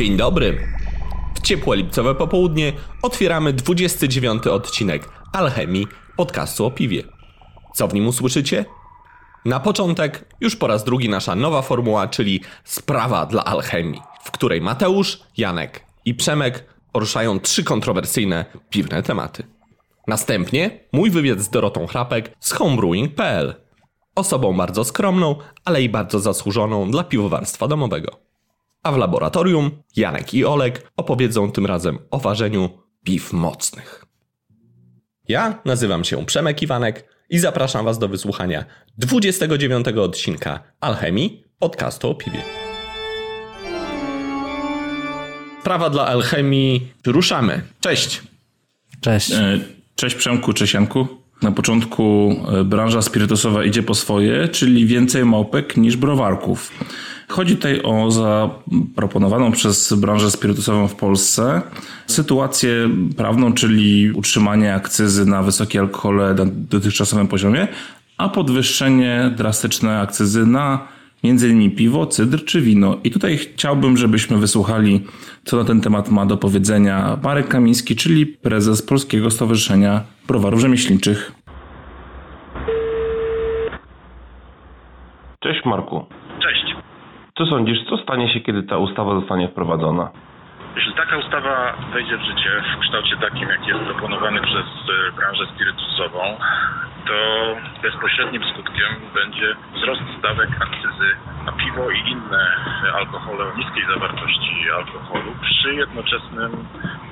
Dzień dobry. W ciepłe lipcowe popołudnie otwieramy 29 odcinek Alchemii podcastu o piwie. Co w nim usłyszycie? Na początek już po raz drugi nasza nowa formuła, czyli sprawa dla alchemii, w której Mateusz, Janek i Przemek poruszają trzy kontrowersyjne piwne tematy. Następnie mój wywiad z Dorotą Chrapek z homebrewing.pl. Osobą bardzo skromną, ale i bardzo zasłużoną dla piwowarstwa domowego. A w laboratorium Janek i Olek opowiedzą tym razem o ważeniu piw mocnych. Ja nazywam się Przemek Iwanek i zapraszam Was do wysłuchania 29 odcinka Alchemii podcastu o piwie. Prawa dla alchemii. Ruszamy. Cześć. Cześć. E, Cześć Przemku, cześć Janku. Na początku e, branża spirytusowa idzie po swoje, czyli więcej małpek niż browarków. Chodzi tutaj o zaproponowaną przez branżę spirytusową w Polsce sytuację prawną, czyli utrzymanie akcyzy na wysokie alkohole na dotychczasowym poziomie, a podwyższenie drastyczne akcyzy na innymi piwo, cydr czy wino. I tutaj chciałbym, żebyśmy wysłuchali, co na ten temat ma do powiedzenia Marek Kamiński, czyli prezes Polskiego Stowarzyszenia Browarów Rzemieślniczych. Cześć Marku. Co sądzisz, co stanie się, kiedy ta ustawa zostanie wprowadzona? Jeśli taka ustawa wejdzie w życie w kształcie takim, jak jest proponowany przez e, branżę spirytusową, to bezpośrednim skutkiem będzie wzrost stawek akcyzy na piwo i inne alkohole o niskiej zawartości alkoholu przy jednoczesnym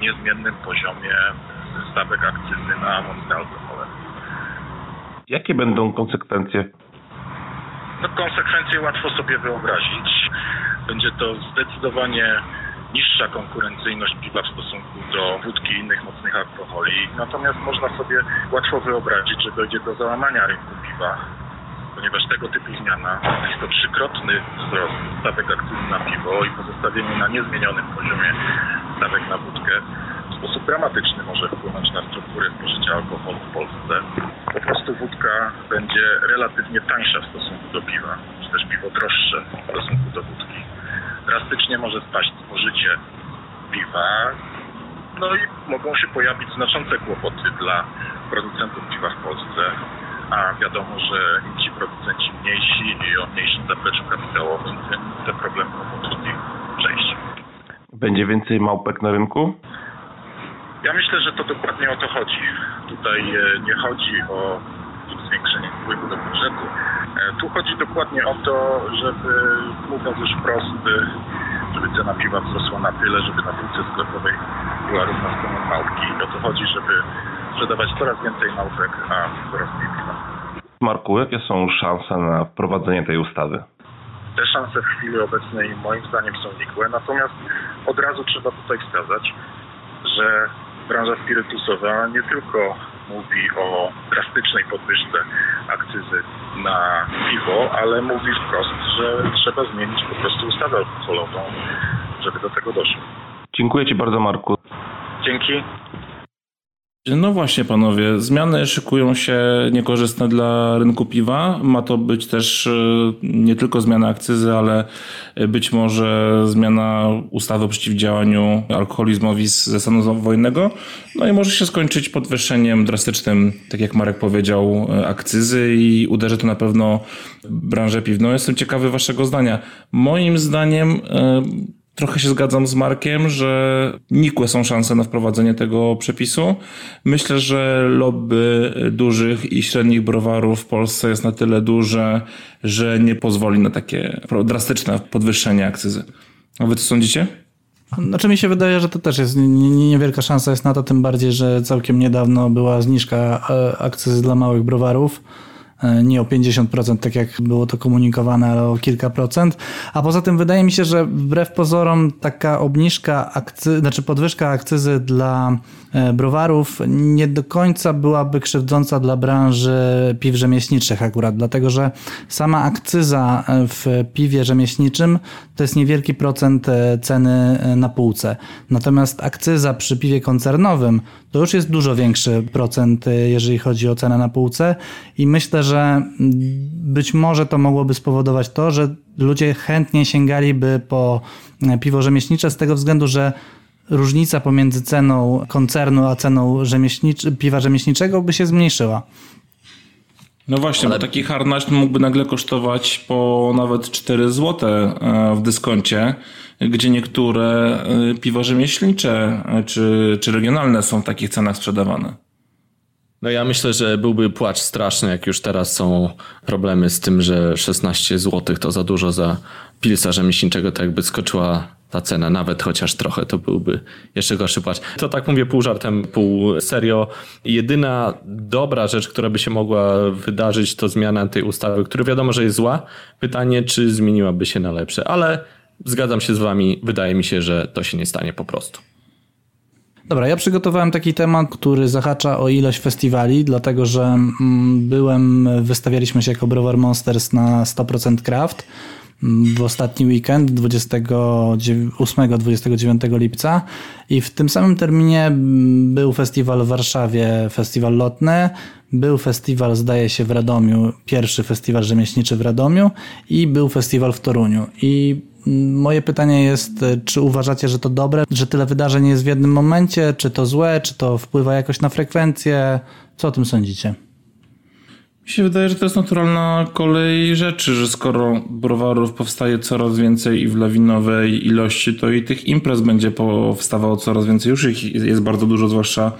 niezmiennym poziomie stawek akcyzy na mocne alkohole. Jakie będą konsekwencje? No, konsekwencje łatwo sobie wyobrazić. Będzie to zdecydowanie niższa konkurencyjność piwa w stosunku do wódki i innych mocnych alkoholi. Natomiast można sobie łatwo wyobrazić, że dojdzie do załamania rynku piwa, ponieważ tego typu zmiana jest to trzykrotny wzrost stawek akcyzy na piwo i pozostawienie na niezmienionym poziomie stawek na wódkę w sposób dramatyczny może wpłynąć na strukturę spożycia alkoholu w Polsce. Po prostu wódka będzie relatywnie tańsza w stosunku do piwa, czy też piwo droższe w stosunku do wódki drastycznie może spaść spożycie piwa. No i mogą się pojawić znaczące kłopoty dla producentów piwa w Polsce. A wiadomo, że ci producenci mniejsi i o mniejszym zapleczu kapitałowym, te problemy mogą przejść. Będzie więcej małpek na rynku? Ja myślę, że to dokładnie o to chodzi. Tutaj e, nie chodzi o zwiększenie wpływu do budżetu. E, Tu chodzi dokładnie o to, żeby, mówiąc już wprost, żeby cena piwa wzrosła na tyle, żeby na półce sklepowej była równa z ceną małpki. I o to chodzi, żeby sprzedawać coraz więcej małpek, a coraz mniej piwa. Marku, jakie są szanse na wprowadzenie tej ustawy? Te szanse w chwili obecnej moim zdaniem są nikłe, natomiast od razu trzeba tutaj wskazać, że branża spirytusowa nie tylko mówi o drastycznej podwyżce akcyzy na piwo, ale mówi wprost, że trzeba zmienić po prostu ustawę alkoholową, żeby do tego doszło. Dziękuję Ci bardzo, Marku. Dzięki. No właśnie, panowie, zmiany szykują się niekorzystne dla rynku piwa. Ma to być też e, nie tylko zmiana akcyzy, ale być może zmiana ustawy o przeciwdziałaniu alkoholizmowi ze stanu wojennego. No i może się skończyć podwyższeniem drastycznym, tak jak Marek powiedział, e, akcyzy i uderzy to na pewno branżę piwną. Jestem ciekawy waszego zdania. Moim zdaniem e, Trochę się zgadzam z Markiem, że nikłe są szanse na wprowadzenie tego przepisu. Myślę, że lobby dużych i średnich browarów w Polsce jest na tyle duże, że nie pozwoli na takie drastyczne podwyższenie akcyzy. A wy co sądzicie? Znaczy mi się wydaje, że to też jest nie- nie- niewielka szansa jest na to, tym bardziej, że całkiem niedawno była zniżka e, akcyzy dla małych browarów. E, Nie o 50%, tak jak było to komunikowane, ale o kilka procent. A poza tym wydaje mi się, że wbrew pozorom taka obniżka akcyzy, znaczy podwyżka akcyzy dla browarów nie do końca byłaby krzywdząca dla branży piw rzemieślniczych akurat, dlatego że sama akcyza e, w piwie rzemieślniczym to jest niewielki procent e, ceny e, na półce. Natomiast akcyza przy piwie koncernowym to już jest dużo większy procent, e, jeżeli chodzi o cenę na półce i myślę, że być może to mogłoby spowodować to, że ludzie chętnie sięgaliby po piwo rzemieślnicze z tego względu, że różnica pomiędzy ceną koncernu a ceną rzemieślniczy, piwa rzemieślniczego by się zmniejszyła. No właśnie, Ale... bo taki harnaś mógłby nagle kosztować po nawet 4 zł e, w dyskoncie, gdzie niektóre e, piwa rzemieślnicze e, czy, czy regionalne są w takich cenach sprzedawane. No ja myślę, że byłby płacz straszny, jak już teraz są problemy z tym, że 16 zł to za dużo za pilsa rzemieślniczego, to jakby skoczyła ta cena, nawet chociaż trochę, to byłby jeszcze gorszy płacz. To tak mówię pół żartem, pół serio. Jedyna dobra rzecz, która by się mogła wydarzyć, to zmiana tej ustawy, która wiadomo, że jest zła. Pytanie, czy zmieniłaby się na lepsze, ale zgadzam się z wami, wydaje mi się, że to się nie stanie po prostu. Dobra, ja przygotowałem taki temat, który zahacza o ilość festiwali, dlatego że mm, byłem, wystawialiśmy się jako Browar Monsters na 100% Craft w ostatni weekend 28-29 lipca. I w tym samym terminie był festiwal w Warszawie, festiwal lotny, był festiwal zdaje się w Radomiu, pierwszy festiwal rzemieślniczy w Radomiu i był festiwal w Toruniu. I Moje pytanie jest, czy uważacie, że to dobre, że tyle wydarzeń jest w jednym momencie, czy to złe, czy to wpływa jakoś na frekwencję? Co o tym sądzicie? Mi się wydaje, że to jest naturalna kolej rzeczy, że skoro browarów powstaje coraz więcej i w lawinowej ilości, to i tych imprez będzie powstawało coraz więcej. Już ich jest bardzo dużo, zwłaszcza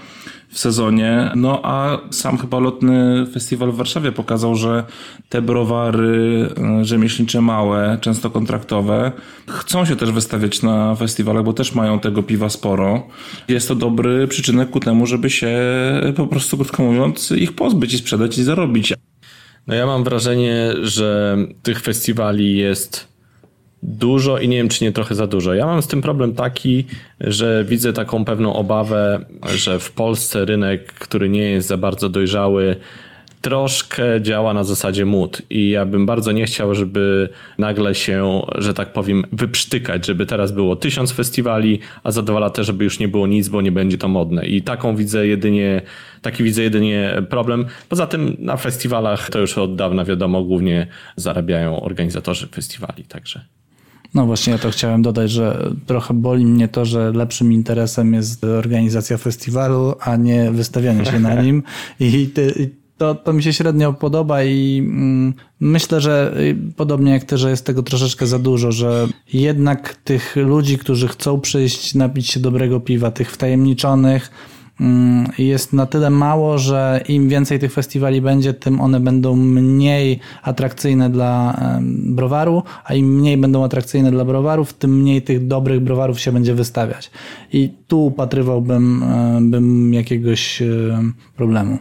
w sezonie. No a sam chyba lotny festiwal w Warszawie pokazał, że te browary e, rzemieślnicze małe, często kontraktowe, chcą się też wystawiać na festiwalach, bo też mają tego piwa sporo. Jest to dobry przyczynek ku temu, żeby się po prostu, krótko mówiąc, ich pozbyć i sprzedać i zarobić. No ja mam wrażenie, że tych festiwali jest dużo i nie wiem, czy nie trochę za dużo. Ja mam z tym problem taki, że widzę taką pewną obawę, że w Polsce rynek, który nie jest za bardzo dojrzały, troszkę działa na zasadzie mód i ja bym bardzo nie chciał, żeby nagle się, że tak powiem, wyprztykać, żeby teraz było tysiąc festiwali, a za dwa lata, żeby już nie było nic, bo nie będzie to modne. I taką widzę jedynie, taki widzę jedynie problem. Poza tym na festiwalach to już od dawna wiadomo, głównie zarabiają organizatorzy festiwali, także. No właśnie, ja to chciałem dodać, że trochę boli mnie to, że lepszym interesem jest organizacja festiwalu, a nie wystawianie się na nim. I to, to mi się średnio podoba i mm, myślę, że podobnie jak ty, że jest tego troszeczkę za dużo, że jednak tych ludzi, którzy chcą przyjść, napić się dobrego piwa, tych wtajemniczonych, jest na tyle mało, że im więcej tych festiwali będzie, tym one będą mniej atrakcyjne dla browaru, a im mniej będą atrakcyjne dla browarów, tym mniej tych dobrych browarów się będzie wystawiać. I tu upatrywałbym bym jakiegoś problemu.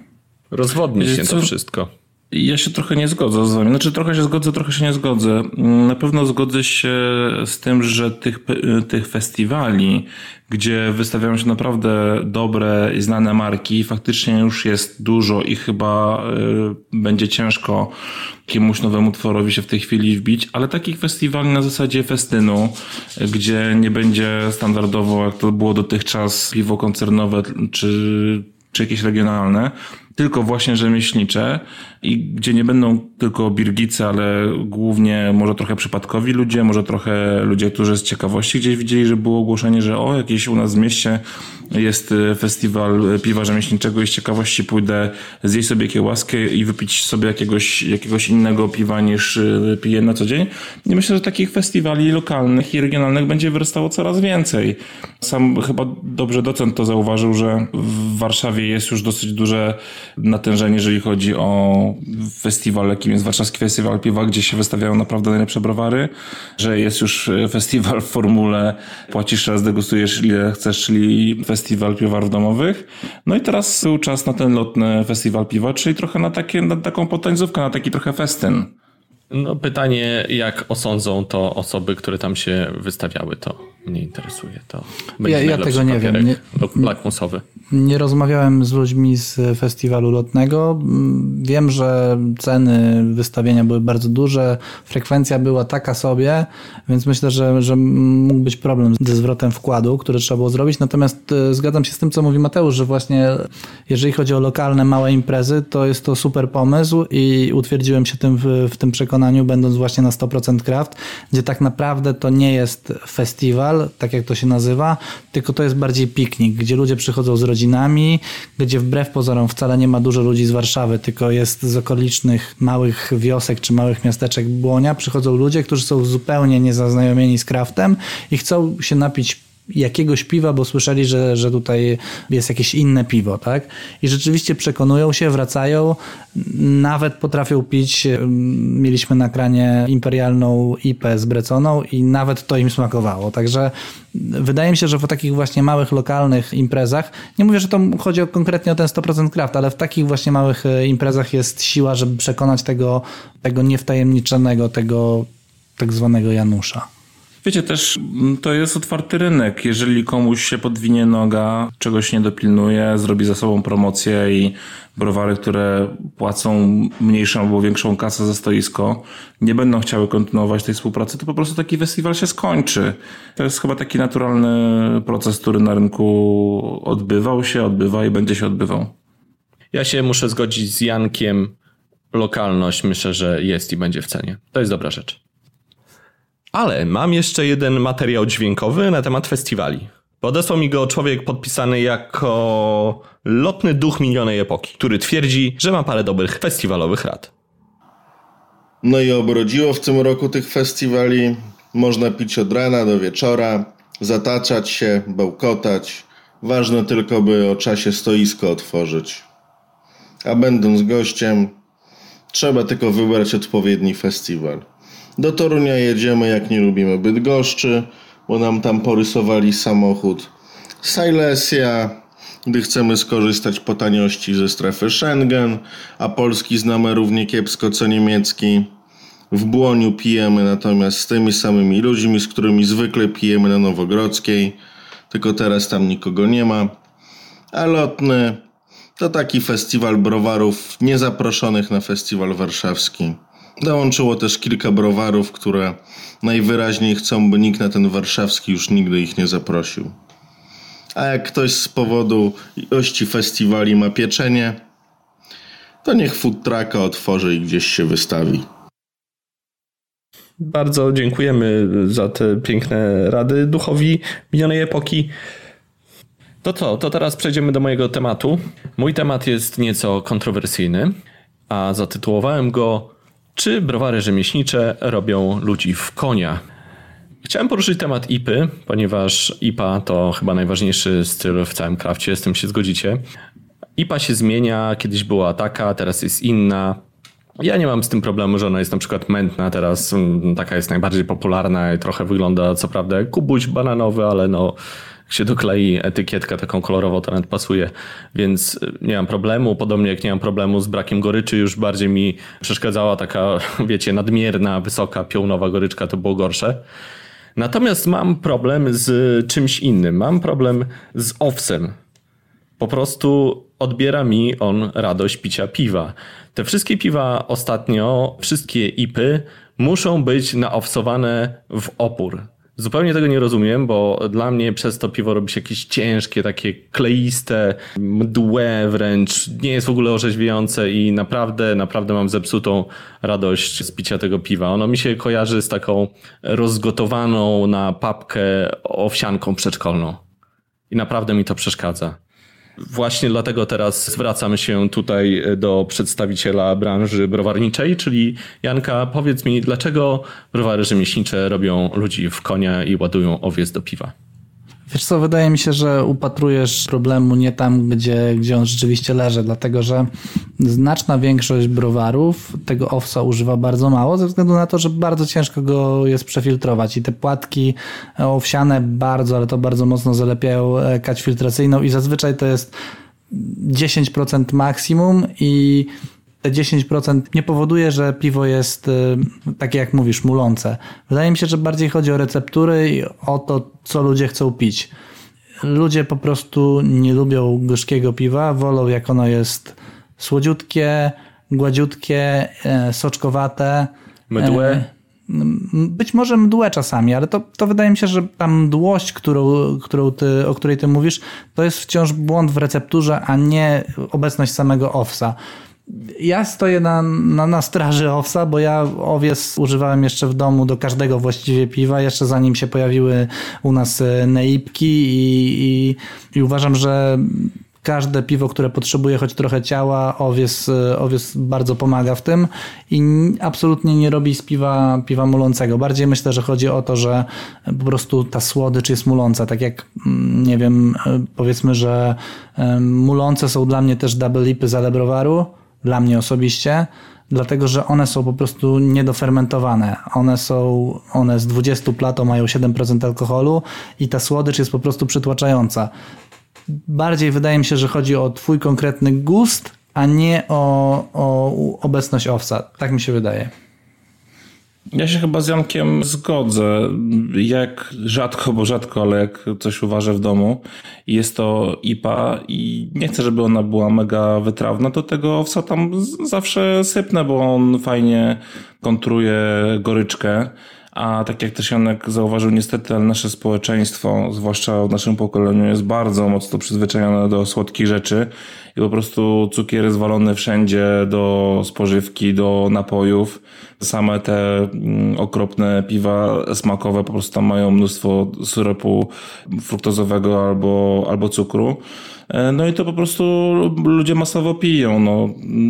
Rozwodnić się to wszystko. Ja się trochę nie zgodzę z wami. Znaczy trochę się zgodzę, trochę się nie zgodzę. Na pewno zgodzę się z tym, że tych, tych festiwali, gdzie wystawiają się naprawdę dobre i znane marki, faktycznie już jest dużo i chyba y, będzie ciężko jakiemuś nowemu tworowi się w tej chwili wbić, ale takich festiwali na zasadzie festynu, gdzie nie będzie standardowo, jak to było dotychczas, piwo koncernowe czy, czy jakieś regionalne, tylko właśnie rzemieślnicze i gdzie nie będą tylko birgice, ale głównie może trochę przypadkowi ludzie, może trochę ludzie, którzy z ciekawości gdzieś widzieli, że było ogłoszenie, że o, jakieś u nas w mieście jest e, festiwal piwa rzemieślniczego i z ciekawości pójdę zjeść sobie kiełaskę i wypić sobie jakiegoś, jakiegoś innego piwa niż e, piję na co dzień. I myślę, że takich festiwali lokalnych i regionalnych będzie wyrastało coraz więcej. Sam chyba dobrze docent to zauważył, że w Warszawie jest już dosyć duże natężenie, jeżeli chodzi o festiwal, jakim jest Warszawski Festiwal Piwa, gdzie się wystawiają naprawdę najlepsze browary, że jest już festiwal w formule płacisz raz, degustujesz ile chcesz, czyli festiwal piwarów domowych. No i teraz był czas na ten lotny festiwal piwa, czyli trochę na, takie, na taką potańcówkę, na taki trochę festyn. No pytanie, jak osądzą to osoby, które tam się wystawiały to? Mnie interesuje. To Ja- będzie ja najlepszy tego nie wiem. Nie- lakmusowy. Nie rozmawiałem z ludźmi z festiwalu lotnego. Wiem, że ceny wystawienia były bardzo duże, frekwencja była taka sobie, więc myślę, że, że mógł być problem ze zwrotem wkładu, który trzeba było zrobić. Natomiast e, zgadzam się z tym, co mówi Mateusz, że właśnie jeżeli chodzi o lokalne, małe imprezy, to jest to super pomysł i utwierdziłem się tym w, w tym przekonaniu, będąc właśnie na 100% Craft, gdzie tak naprawdę to nie jest festiwal, tak jak to się nazywa, tylko to jest bardziej piknik, gdzie ludzie przychodzą z rodzinami, gdzie wbrew pozorom wcale nie ma dużo ludzi z Warszawy, tylko jest z okolicznych małych wiosek czy małych miasteczek Błonia. Przychodzą ludzie, którzy są zupełnie niezaznajomieni z craftem i chcą się napić jakiegoś piwa, bo słyszeli, że, że tutaj jest jakieś inne piwo, tak? I rzeczywiście przekonują się, wracają, nawet potrafią pić. Mieliśmy na kranie imperialną IPę zbreconą i nawet to im smakowało. Także wydaje mi się, że w takich właśnie małych, lokalnych imprezach, nie mówię, że to chodzi o, konkretnie o ten 100% craft, ale w takich właśnie małych e, imprezach jest siła, żeby przekonać tego, tego niewtajemniczonego, tego tak zwanego Janusza. Wiecie, też mm, to jest otwarty rynek. Jeżeli komuś się podwinie noga, czegoś nie dopilnuje, zrobi za sobą promocję i browary, które płacą mniejszą albo większą kasę za stoisko, nie będą chciały kontynuować tej współpracy, to po prostu taki festiwal się skończy. To jest chyba taki naturalny proces, który na rynku odbywał się, odbywa i będzie się odbywał. Ja się muszę zgodzić z Jankiem. Lokalność myślę, że jest i będzie w cenie. To jest dobra rzecz. Ale mam jeszcze jeden materiał dźwiękowy na temat festiwali. Podesłał mi go człowiek podpisany jako lotny duch minionej epoki, który twierdzi, że ma parę dobrych festiwalowych rad. No i obrodziło w tym roku tych festiwali. Można pić od rana do wieczora, zataczać się, bełkotać. Ważne tylko, by o czasie stoisko otworzyć. A będąc gościem, trzeba tylko wybrać odpowiedni festiwal. Do Torunia jedziemy, jak nie lubimy Bydgoszczy, bo nam tam porysowali samochód. Silesia, gdy chcemy skorzystać po taniości ze strefy Schengen, a polski znamy równie kiepsko co niemiecki. W Błoniu pijemy natomiast z tymi samymi ludźmi, z którymi zwykle pijemy na Nowogrodzkiej, tylko teraz tam nikogo nie ma. A lotny to taki festiwal browarów niezaproszonych na festiwal warszawski. Dołączyło też kilka browarów, które najwyraźniej chcą, by nikt na ten warszawski już nigdy ich nie zaprosił. A jak ktoś z powodu ilości festiwali ma pieczenie, to niech food trucka otworzy i gdzieś się wystawi. Bardzo dziękujemy za te piękne rady duchowi minionej epoki. To co, to teraz przejdziemy do mojego tematu. Mój temat jest nieco kontrowersyjny, a zatytułowałem go Czy browary rzemieślnicze robią ludzi w konia? Chciałem poruszyć temat IPy, ponieważ IPA to chyba najważniejszy styl w całym krafcie, z tym się zgodzicie. IPA się zmienia, kiedyś była taka, teraz jest inna. Ja nie mam z tym problemu, że ona jest na przykład mętna, teraz mm, taka jest najbardziej popularna i trochę wygląda co prawda jak kubuś bananowy, ale no się doklei etykietkę taką kolorową, to nawet pasuje, więc y, nie mam problemu. Podobnie jak nie mam problemu z brakiem goryczy, już bardziej mi przeszkadzała taka, wiecie, nadmierna, wysoka, piołnowa goryczka, to było gorsze. Natomiast mam problem z czymś innym. Mam problem z owsem. Po prostu odbiera mi on radość picia piwa. Te wszystkie piwa ostatnio, wszystkie IPy muszą być naowsowane w opór. Zupełnie tego nie rozumiem, bo dla mnie przez to piwo robi się jakieś ciężkie, takie kleiste, mdłe wręcz. Nie jest w ogóle orzeźwiające i naprawdę, naprawdę mam zepsutą radość z picia tego piwa. Ono mi się kojarzy z taką rozgotowaną na papkę owsianką przedszkolną. I naprawdę mi to przeszkadza. Właśnie dlatego teraz zwracam się tutaj do przedstawiciela branży browarniczej, czyli Janka, powiedz mi, dlaczego browary rzemieślnicze robią ludzi w konia i ładują owiec do piwa? Wiesz co, wydaje mi się, że upatrujesz problemu nie tam, gdzie, gdzie on rzeczywiście leży, dlatego że znaczna większość browarów tego owsa używa bardzo mało, ze względu na to, że bardzo ciężko go jest przefiltrować. I te płatki owsiane bardzo, ale to bardzo mocno zalepiają e, kać filtracyjną i zazwyczaj to jest 10% maksimum i 10% nie powoduje, że piwo jest y, takie jak mówisz, mulące. Wydaje mi się, że bardziej chodzi o receptury i o to, co ludzie chcą pić. Ludzie po prostu nie lubią gorzkiego piwa, wolą jak ono jest słodziutkie, gładziutkie, e, soczkowate. Mydłe? E, Być może mdłe czasami, ale to, to wydaje mi się, że ta mdłość, którą, którą ty, o której ty mówisz, to jest wciąż błąd w recepturze, a nie obecność samego owsa. Ja stoję na, na, na straży owsa, bo ja owies używałem jeszcze w domu do każdego właściwie piwa, jeszcze zanim się pojawiły u nas e, neipki i, i, i uważam, że każde piwo, które potrzebuje choć trochę ciała, owies, e, owies bardzo pomaga w tym i absolutnie nie robi z piwa, piwa mulącego. Bardziej myślę, że chodzi o to, że po prostu ta słodycz jest muląca. Tak jak, mm, nie wiem, e, powiedzmy, że mulące są dla mnie też double lipy z Alebrowaru, dla mnie osobiście, dlatego że one są po prostu niedofermentowane. One są, one z 20 plato mają 7% alkoholu i ta słodycz jest po prostu przytłaczająca. Bardziej wydaje mi się, że chodzi o twój konkretny gust, a nie o, o obecność owca. Tak mi się wydaje. Ja się chyba z Jankiem zgodzę. Jak rzadko, bo rzadko, ale jak coś uważę w domu jest to IPA i nie chcę, żeby ona była mega wytrawna, to tego owca tam zawsze sypnę, bo on fajnie kontruje goryczkę. A tak jak też Janek zauważył, niestety nasze społeczeństwo, zwłaszcza w naszym pokoleniu, jest bardzo mocno przyzwyczajone do słodkich rzeczy i po prostu cukier jest walony wszędzie do spożywki, do napojów. Same te mm, okropne piwa smakowe po prostu mają mnóstwo syropu fruktozowego albo, albo cukru. E, No i to po prostu ludzie masowo piją. No,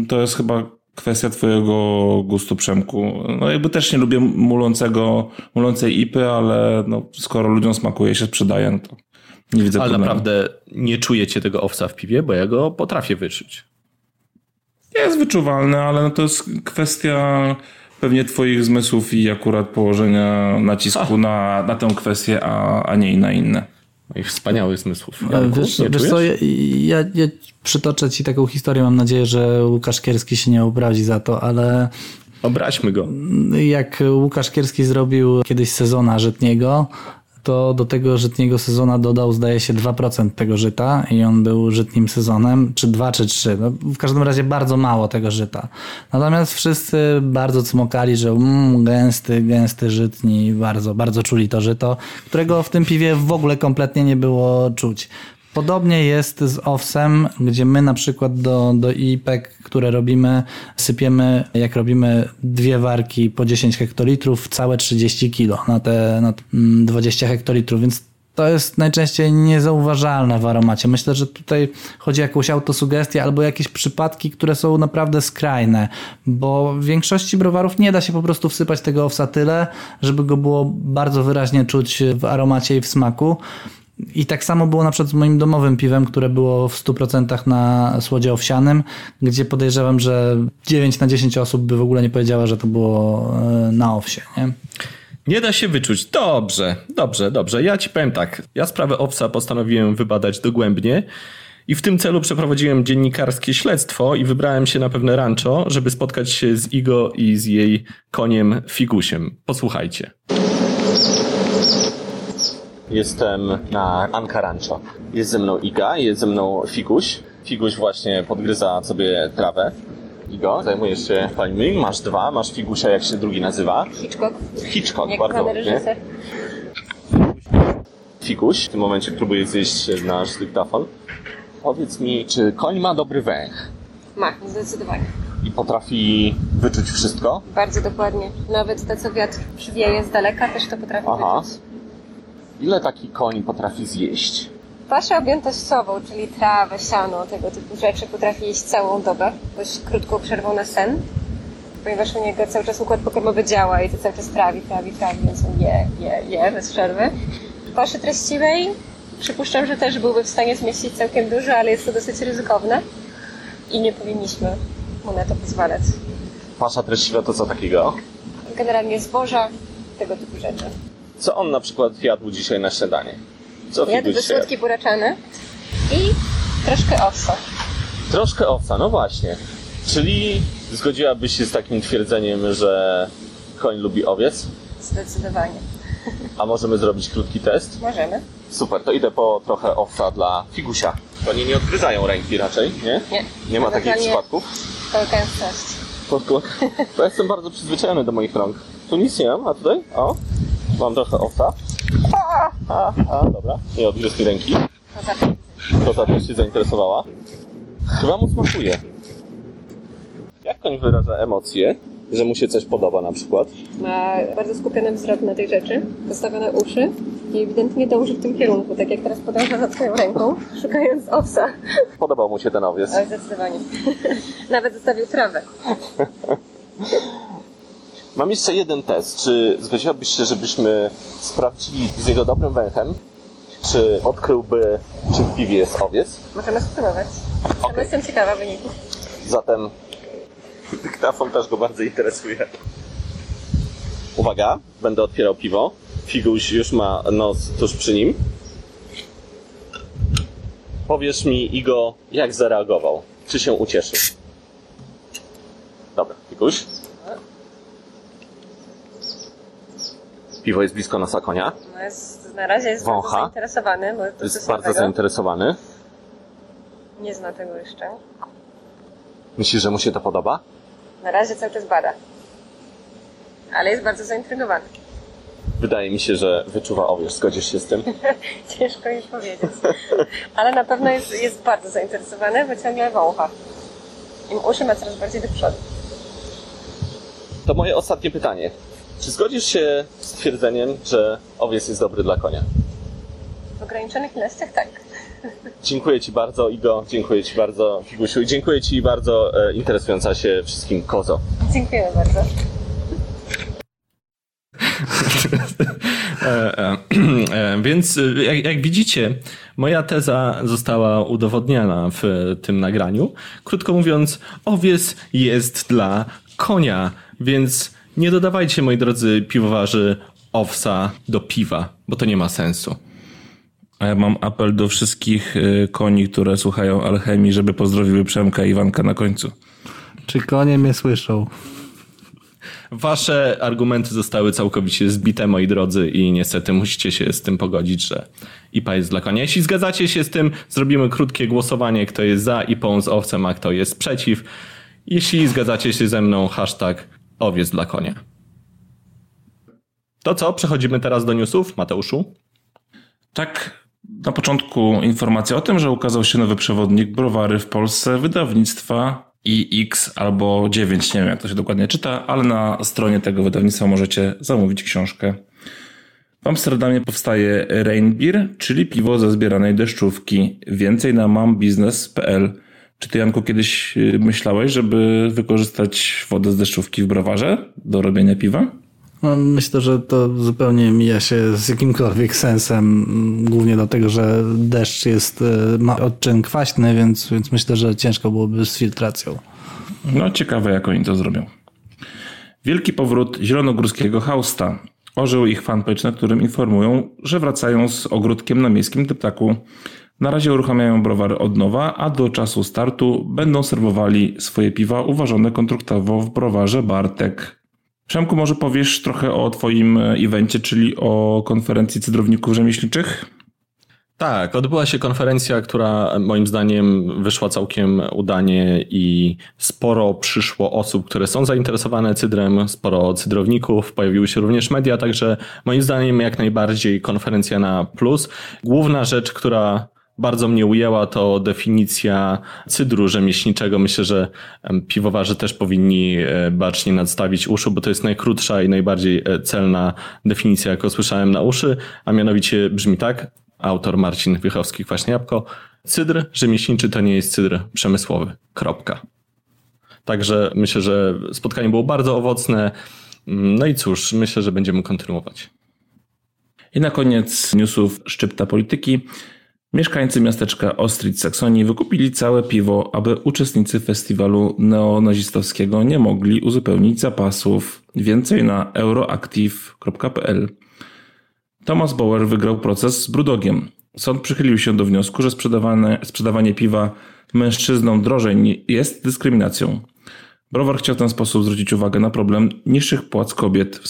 to jest chyba kwestia twojego gustu, Przemku. No jakby też nie lubię mulącego, mulącej ipy, ale no, skoro ludziom smakuje się sprzedaje, no to nie widzę Ale problemu. naprawdę nie czujecie tego owca w piwie, bo ja go potrafię wyczuć. Jest wyczuwalne, ale no to jest kwestia pewnie twoich zmysłów i akurat położenia nacisku na, na tę kwestię, a, a nie na inne. Moich wspaniałych zmysłów. E, Janku, Wiesz, nie wiesz co, ja, ja, ja przytoczę ci taką historię, mam nadzieję, że Łukasz Kierski się nie obrazi za to, ale Obraźmy go. jak Łukasz Kierski zrobił kiedyś sezona żytniego, to do tego żytniego sezona dodał, zdaje się, 2% tego żyta i on był żytnim sezonem, czy 2, czy 3. No, w każdym razie bardzo mało tego żyta. Natomiast wszyscy bardzo cmokali, że mm, gęsty, gęsty żytni, bardzo, bardzo czuli to żyto, którego w tym piwie w ogóle kompletnie nie było czuć. Podobnie jest z owsem, gdzie my na przykład do, do IPek, które robimy, sypiemy, jak robimy dwie warki po 10 hektolitrów, całe 30 kilo na te na mm, 20 hektolitrów, więc to jest najczęściej niezauważalne w aromacie. Myślę, że tutaj chodzi o jakąś autosugestię albo jakieś przypadki, które są naprawdę skrajne, bo w większości browarów nie da się po prostu wsypać tego owsa tyle, żeby go było bardzo wyraźnie czuć w aromacie i w smaku. I tak samo było na przykład z moim domowym piwem, które było w 100% na słodzie owsianym, gdzie podejrzewam, że 9 na 10 osób by w ogóle nie powiedziała, że to było e, na owsie. Nie? Nie da się wyczuć. Dobrze, dobrze, dobrze. Ja ci powiem tak. Ja sprawę owsa postanowiłem wybadać dogłębnie i w tym celu przeprowadziłem dziennikarskie śledztwo i wybrałem się na pewne rancho, żeby spotkać się z Igo i z jej koniem Figusiem. Posłuchajcie. Jestem na Ankarancho. Jest ze mną Iga, jest ze mną Figuś. Figuś właśnie podgryza sobie trawę. Igo, zajmujesz się końmi, masz dwa, masz Figusia, jak się drugi nazywa? Hitchcock, Hitchcock, jak bardzo ładnie. Figuś, w tym momencie próbuje zjeść nasz dyktafon. Powiedz mi, czy koń ma dobry węch Ma, zdecydowanie. i potrafi wyczuć wszystko? Bardzo dokładnie. Nawet to, co wiatr przywieje z daleka, też to potrafi Aha. wyczuć. Ile taki koń potrafi zjeść? Paszę objętościową, czyli trawę, siano, tego typu rzeczy, potrafi jeść całą dobę, dość krótką przerwą na sen, ponieważ u niego cały czas układ pokarmowy działa i to cały czas trawi, trawi, trawi, więc on je, je, je bez przerwy. Paszy treściwej przypuszczam, że też byłby w stanie zmieścić całkiem dużo, ale jest to dosyć ryzykowne i nie powinniśmy mu na to pozwalać. Pasza treściwa to co takiego? Generalnie zboża, tego typu rzeczy. Co on na przykład jadł dzisiaj na śniadanie? Co Jadł do się jadł? słodkie buraczane i troszkę owsa. Troszkę owca, no właśnie. Czyli zgodziłabyś się z takim twierdzeniem, że koń lubi owiec? Zdecydowanie. A możemy zrobić krótki test? Możemy? Super, to idę po trochę owsa dla figusia. Konie nie odgryzają ręki raczej, nie? Nie. Nie ma takich przypadków? Kołkęstość. Podkład. Bo ja jestem bardzo przyzwyczajony do moich rąk. Tu nic nie mam, a tutaj? O, mam trochę owsa. A, a, a, dobra. Nie odgryzł mi ręki. To Kota też się zainteresowała. Chyba mu smakuje. Jak koń wyraża emocje? Że mu się coś podoba na przykład? ma bardzo skupiony wzrok na tej rzeczy, postawione uszy i ewidentnie dąży w tym kierunku, tak jak teraz podąża za twoją ręką, szukając owsa. Podobał mu się ten owiec. Oj, zdecydowanie. Nawet zostawił trawę. Mam jeszcze jeden test. Czy zgodziłabyś się, żebyśmy sprawdzili z jego dobrym węchem, czy odkryłby, czy w piwie jest owiec? Możemy spróbować. Okej. jestem ciekawa wyniku. Zatem dyktafon też go bardzo interesuje. Uwaga, będę otwierał piwo. Figuś już ma nos tuż przy nim. Powiesz mi, Igo, jak zareagował? Czy się ucieszył? Dobra, Figuś. Piwo jest blisko nosa konia. No jest, na razie jest Wącha. bardzo zainteresowany, bo to Jest bardzo nowego. zainteresowany. Nie zna tego jeszcze. Myślisz, że mu się to podoba? Na razie cały czas bada. Ale jest bardzo zaintrygowany. Wydaje mi się, że wyczuwa owiec. Zgodzisz się z tym? Ciężko już powiedzieć. Ale na pewno jest, jest bardzo zainteresowany, bo ciągle wącha. Im uszy ma coraz bardziej do przodu. To moje ostatnie pytanie. Czy zgodzisz się z twierdzeniem, że owiec jest dobry dla konia? W ograniczonych ilościach tak. Dziękuję Ci bardzo, Igo. Dziękuję Ci bardzo, Figusiu. I dziękuję Ci bardzo, e, interesująca się wszystkim Kozo. Dziękuję bardzo. E, e, e, więc jak, jak widzicie, moja teza została udowodniona w tym nagraniu. Krótko mówiąc, owiec jest dla konia, więc nie dodawajcie, moi drodzy piwowarzy, owsa do piwa, bo to nie ma sensu. A ja mam apel do wszystkich y, koni, które słuchają alchemii, żeby pozdrowiły Przemka i Iwanka na końcu. Czy konie mnie słyszą? Wasze argumenty zostały całkowicie zbite, moi drodzy, i niestety musicie się z tym pogodzić, że IPA jest dla konia. Jeśli zgadzacie się z tym, zrobimy krótkie głosowanie, kto jest za IPą z owcem, a kto jest przeciw. Jeśli zgadzacie się ze mną, hashtag owiec dla konia. To co, przechodzimy teraz do newsów, Mateuszu? Tak, na początku informacja o tym, że ukazał się nowy przewodnik browary w Polsce wydawnictwa iX albo 9, nie wiem jak to się dokładnie czyta, ale na stronie tego wydawnictwa możecie zamówić książkę. W Amsterdamie powstaje Reinbier, czyli piwo ze zbieranej deszczówki. Więcej na mambiznes.pl. Czy ty, Janku, kiedyś y, myślałeś, żeby wykorzystać wodę z deszczówki w browarze do robienia piwa? No, myślę, że to zupełnie mija się z jakimkolwiek sensem, m, głównie dlatego, że deszcz jest, e, ma odczyn kwaśny, więc, więc myślę, że ciężko byłoby z filtracją. No, ciekawe, jak oni to zrobią. Wielki powrót zielonogórskiego Hausta. Ożył ich fanpage, na którym informują, że wracają z ogródkiem na miejskim deptaku. Na razie uruchamiają browary od nowa, a do czasu startu będą serwowali swoje piwa uważane kontraktowo w browarze Bartek. Przemku, może powiesz trochę o twoim e, evencie, czyli o konferencji cydrowników rzemieślniczych? Tak, odbyła się konferencja, która moim zdaniem wyszła całkiem udanie i sporo przyszło osób, które są zainteresowane cydrem, sporo cydrowników, pojawiły się również media, także moim zdaniem jak najbardziej konferencja na plus. Główna rzecz, która bardzo mnie ujęła, to definicja cydru rzemieślniczego. Myślę, że piwowarzy też powinni e, bacznie nadstawić uszu, bo to jest najkrótsza i najbardziej e, celna definicja, jaką słyszałem na uszy, a mianowicie brzmi tak, autor Marcin Wiechowski, Kwaśne Jabłko. Cydr rzemieślniczy to nie jest cydr przemysłowy. Kropka. Także myślę, że spotkanie było bardzo owocne. No i cóż, myślę, że będziemy kontynuować. I na koniec newsów szczypta polityki. Mieszkańcy miasteczka Ostritz Saksonii wykupili całe piwo, aby uczestnicy festiwalu neonazistowskiego nie mogli uzupełnić zapasów. Więcej na euroactive.pl. Thomas Bauer wygrał proces z Brudogiem. Sąd przychylił się do wniosku, że sprzedawanie piwa mężczyznom drożej jest dyskryminacją. Browar chciał w ten sposób zwrócić uwagę na problem niższych płac kobiet.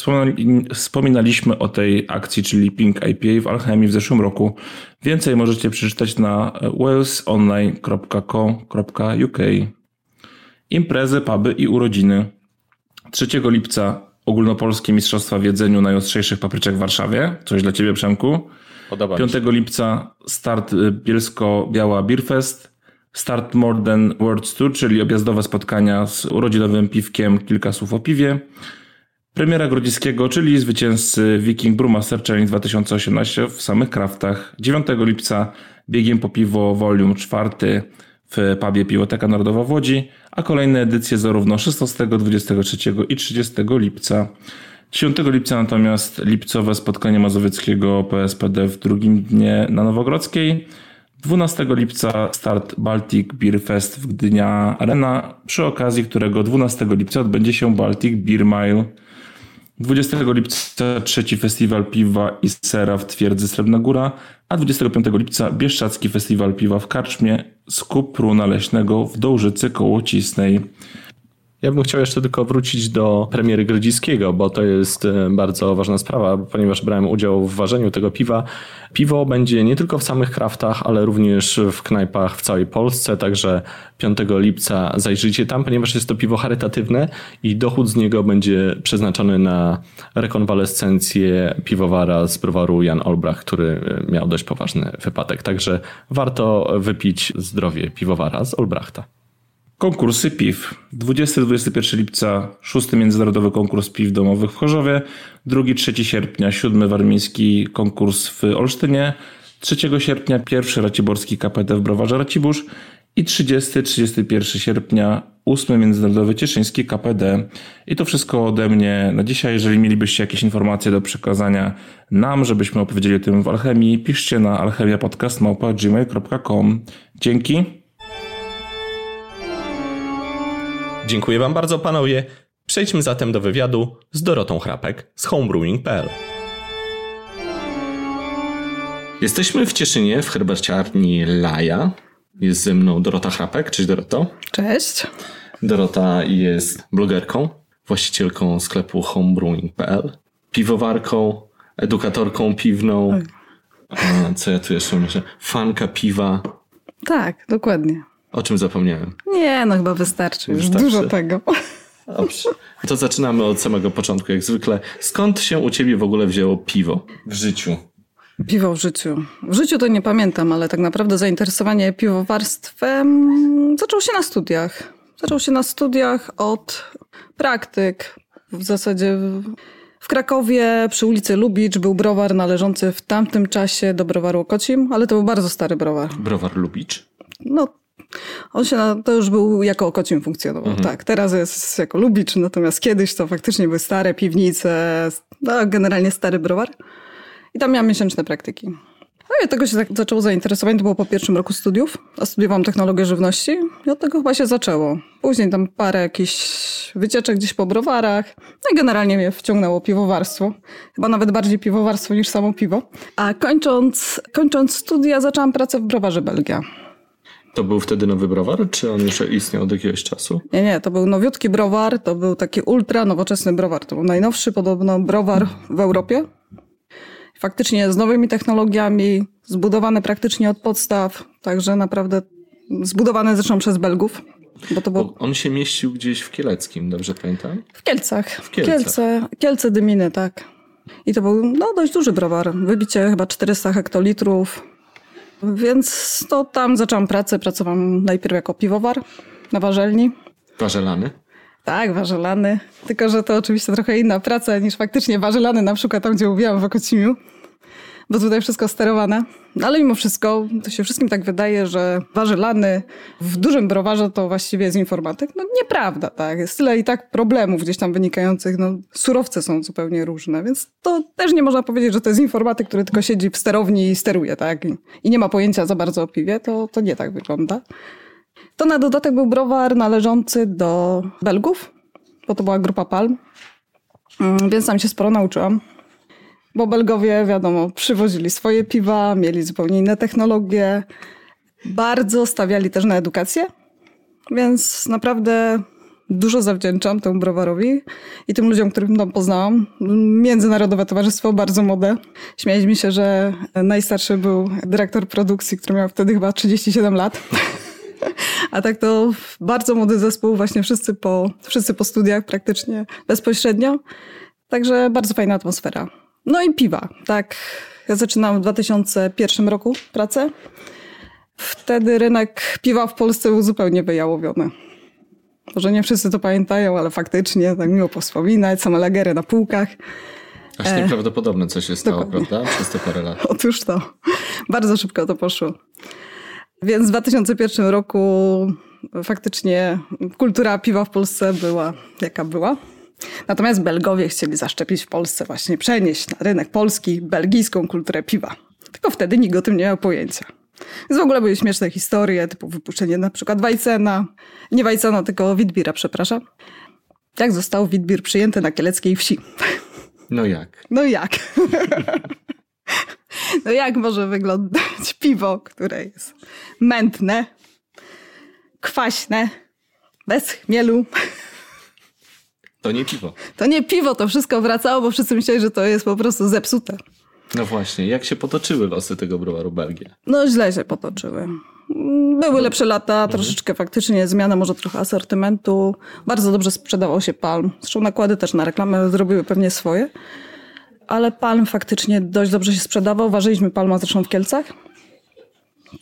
Wspominaliśmy o tej akcji, czyli Pink IPA w Alchemii w zeszłym roku. Więcej możecie przeczytać na walesonline.co.uk. Imprezy, puby i urodziny. 3 lipca ogólnopolskie Mistrzostwa w jedzeniu najostrzejszych papryczek w Warszawie. Coś dla Ciebie, Przemku. Podoba 5 lipca start y, Bielsko-Biała Beer Fest. Start More Than Words Tour, czyli objazdowe spotkania z urodzinowym piwkiem, kilka słów o piwie. Premiera Grodziskiego, czyli zwycięzcy Viking Brewmaster Challenge 2018 w samych kraftach. 9 lipca biegiem po piwo Volume 4 w pubie Piłoteka Narodowa w Łodzi, a kolejne edycje zarówno 16, 23 i 30 lipca. 10 lipca natomiast lipcowe spotkanie mazowieckiego PSPD w drugim dnie na Nowogrodzkiej. 12 lipca start Baltic Beer Fest w Gdynia Arena, przy okazji którego 12 lipca odbędzie się Baltic Beer Mile. 20 lipca trzeci festiwal piwa i sera w Twierdzy Srebrna Góra, a 25 lipca Bieszczacki Festiwal Piwa w Karczmie z Kupru Naleśnego w Dołżycy koło Cisnej. Ja bym chciał jeszcze tylko wrócić do premiery Grodziskiego, bo to jest e, bardzo ważna sprawa, ponieważ brałem udział w ważeniu tego piwa. Piwo będzie nie tylko w samych kraftach, ale również w knajpach w całej Polsce, także 5 lipca zajrzyjcie tam, ponieważ jest to piwo charytatywne i dochód z niego będzie przeznaczony na rekonwalescencję piwowara z browaru Jan Olbrach, który e, miał dość poważny wypadek. Także warto wypić zdrowie piwowara z Olbrachta. Konkursy piw. 20-21 lipca szósty międzynarodowy konkurs piw domowych w Chorzowie. 2-3 sierpnia siódmy warmiński konkurs w Olsztynie. 3 sierpnia pierwszy raciborski KPD w Browarze Racibórz. I 30-31 sierpnia ósmy międzynarodowy cieszyński KPD. I to wszystko ode mnie na dzisiaj. Jeżeli mielibyście jakieś informacje do przekazania nam, żebyśmy opowiedzieli o tym w Alchemii, piszcie na alchemiapodcast.gmail.com. Dzięki. Dziękuję Wam bardzo, panowie. Przejdźmy zatem do wywiadu z Dorotą Chrapek z homebrewing.pl. Jesteśmy w Cieszynie w herbaciarni Laja. Jest ze mną Dorota Chrapek. Cześć Doroto. Cześć. Dorota jest blogerką, właścicielką sklepu homebrewing.pl, piwowarką, edukatorką piwną. A, co ja tu jeszcze myślę? Fanka piwa. Tak, dokładnie. O czym zapomniałem? Nie, no chyba wystarczy. Już dużo tego. Dobrze. To zaczynamy od samego początku, jak zwykle. Skąd się u ciebie w ogóle wzięło piwo w życiu? Piwo w życiu. W życiu to nie pamiętam, ale tak naprawdę zainteresowanie piwowarstwem zaczęło się na studiach. Zaczął się na studiach od praktyk. W zasadzie w- w Krakowie przy ulicy Lubicz był browar należący w tamtym czasie do browaru Okocim, ale to był bardzo stary browar. Browar Lubicz. No, on się na, to już był jako Okocim funkcjonował. Tak, teraz jest jako Lubicz, natomiast kiedyś to faktycznie były stare piwnice, no, generalnie stary browar. I tam miałam miesięczne praktyki. No i od tego się tak zaczęło zainteresowanie, to było po pierwszym roku studiów, a studiowałam technologię żywności i od tego chyba się zaczęło. Później tam parę jakichś wycieczek gdzieś po browarach, no i generalnie mnie wciągnęło piwowarstwo. Chyba nawet bardziej piwowarstwo niż samo piwo. A kończąc, kończąc studia zaczęłam pracę w browarze Belgia. To był wtedy nowy browar, czy on już istniał od jakiegoś czasu? Nie, nie, to był nowiutki browar, to był taki ultra nowoczesny browar. To był najnowszy podobno browar w Europie. Faktycznie z nowymi technologiami, zbudowany praktycznie od podstaw, także naprawdę zbudowany zresztą przez Belgów, bo to było on się mieścił gdzieś w Kieleckim, dobrze pamiętam? w Kielcach. W Kielcach. Kielce, Kielce Dyminy, tak. I to był no, dość duży browar. Wybicie chyba 400 hektolitrów. Więc to tam zaczęłam pracę. Pracowałam najpierw jako piwowar na warzelni. Warzelany. Tak, warzelany. Tylko, że to oczywiście trochę inna praca niż faktycznie warzelany, na przykład tam, gdzie mówiłam w Okocimiu. Bo tutaj wszystko sterowane. Ale mimo wszystko, to się wszystkim tak wydaje, że warzelany w dużym browarze to właściwie jest informatyk. No nieprawda, tak. Jest tyle i tak problemów gdzieś tam wynikających. No, surowce są zupełnie różne, więc to też nie można powiedzieć, że to jest informatyk, który tylko siedzi w sterowni i steruje, tak. I, i nie ma pojęcia za bardzo o piwie. To, to nie tak wygląda. To na dodatek był browar należący do Belgów, bo to była grupa Palm, Mm, więc tam się sporo nauczyłam. Bo Belgowie, wiadomo, przywozili swoje piwa, mieli zupełnie inne technologie, bardzo stawiali też na edukację, więc naprawdę dużo zawdzięczam temu browarowi i tym ludziom, których tam poznałam. Międzynarodowe Towarzystwo, bardzo młode. Śmialiśmy się, że najstarszy był dyrektor produkcji, który miał wtedy chyba 37 lat. A tak to bardzo młody zespół, właśnie wszyscy po, wszyscy po studiach praktycznie bezpośrednio. Także bardzo fajna atmosfera. No i piwa, tak. Ja zaczynałam w 2001 roku pracę. Wtedy rynek piwa w Polsce był zupełnie wyjałowiony. Może nie wszyscy to pamiętają, ale faktycznie tak miło powspominać, same lagery na półkach. Aż nieprawdopodobne co się stało, Dokładnie. prawda? Przez te parę lat. Otóż to. Bardzo szybko to poszło. Więc w 2001 roku faktycznie kultura piwa w Polsce była jaka była. Natomiast Belgowie chcieli zaszczepić w Polsce, właśnie przenieść na rynek polski belgijską kulturę piwa. Tylko wtedy nikt o tym nie miał pojęcia. Więc w ogóle były śmieszne historie, typu wypuszczenie na przykład Wajcena, nie Wajcena, tylko Witbira, przepraszam. Jak został Witbir przyjęty na kieleckiej wsi? No jak? No jak? no jak może wyglądać piwo, które jest mętne, kwaśne, bez chmielu? To nie piwo. To nie piwo, to wszystko wracało, bo wszyscy myśleli, że to jest po prostu zepsute. No właśnie, jak się potoczyły losy tego browaru Belgia? No źle się potoczyły. Były lepsze lata, mhm. troszeczkę faktycznie zmiana może trochę asortymentu. Bardzo dobrze sprzedawał się palm. Zresztą nakłady też na reklamę zrobiły pewnie swoje. Ale palm faktycznie dość dobrze się sprzedawał. Ważyliśmy palma zresztą w Kielcach.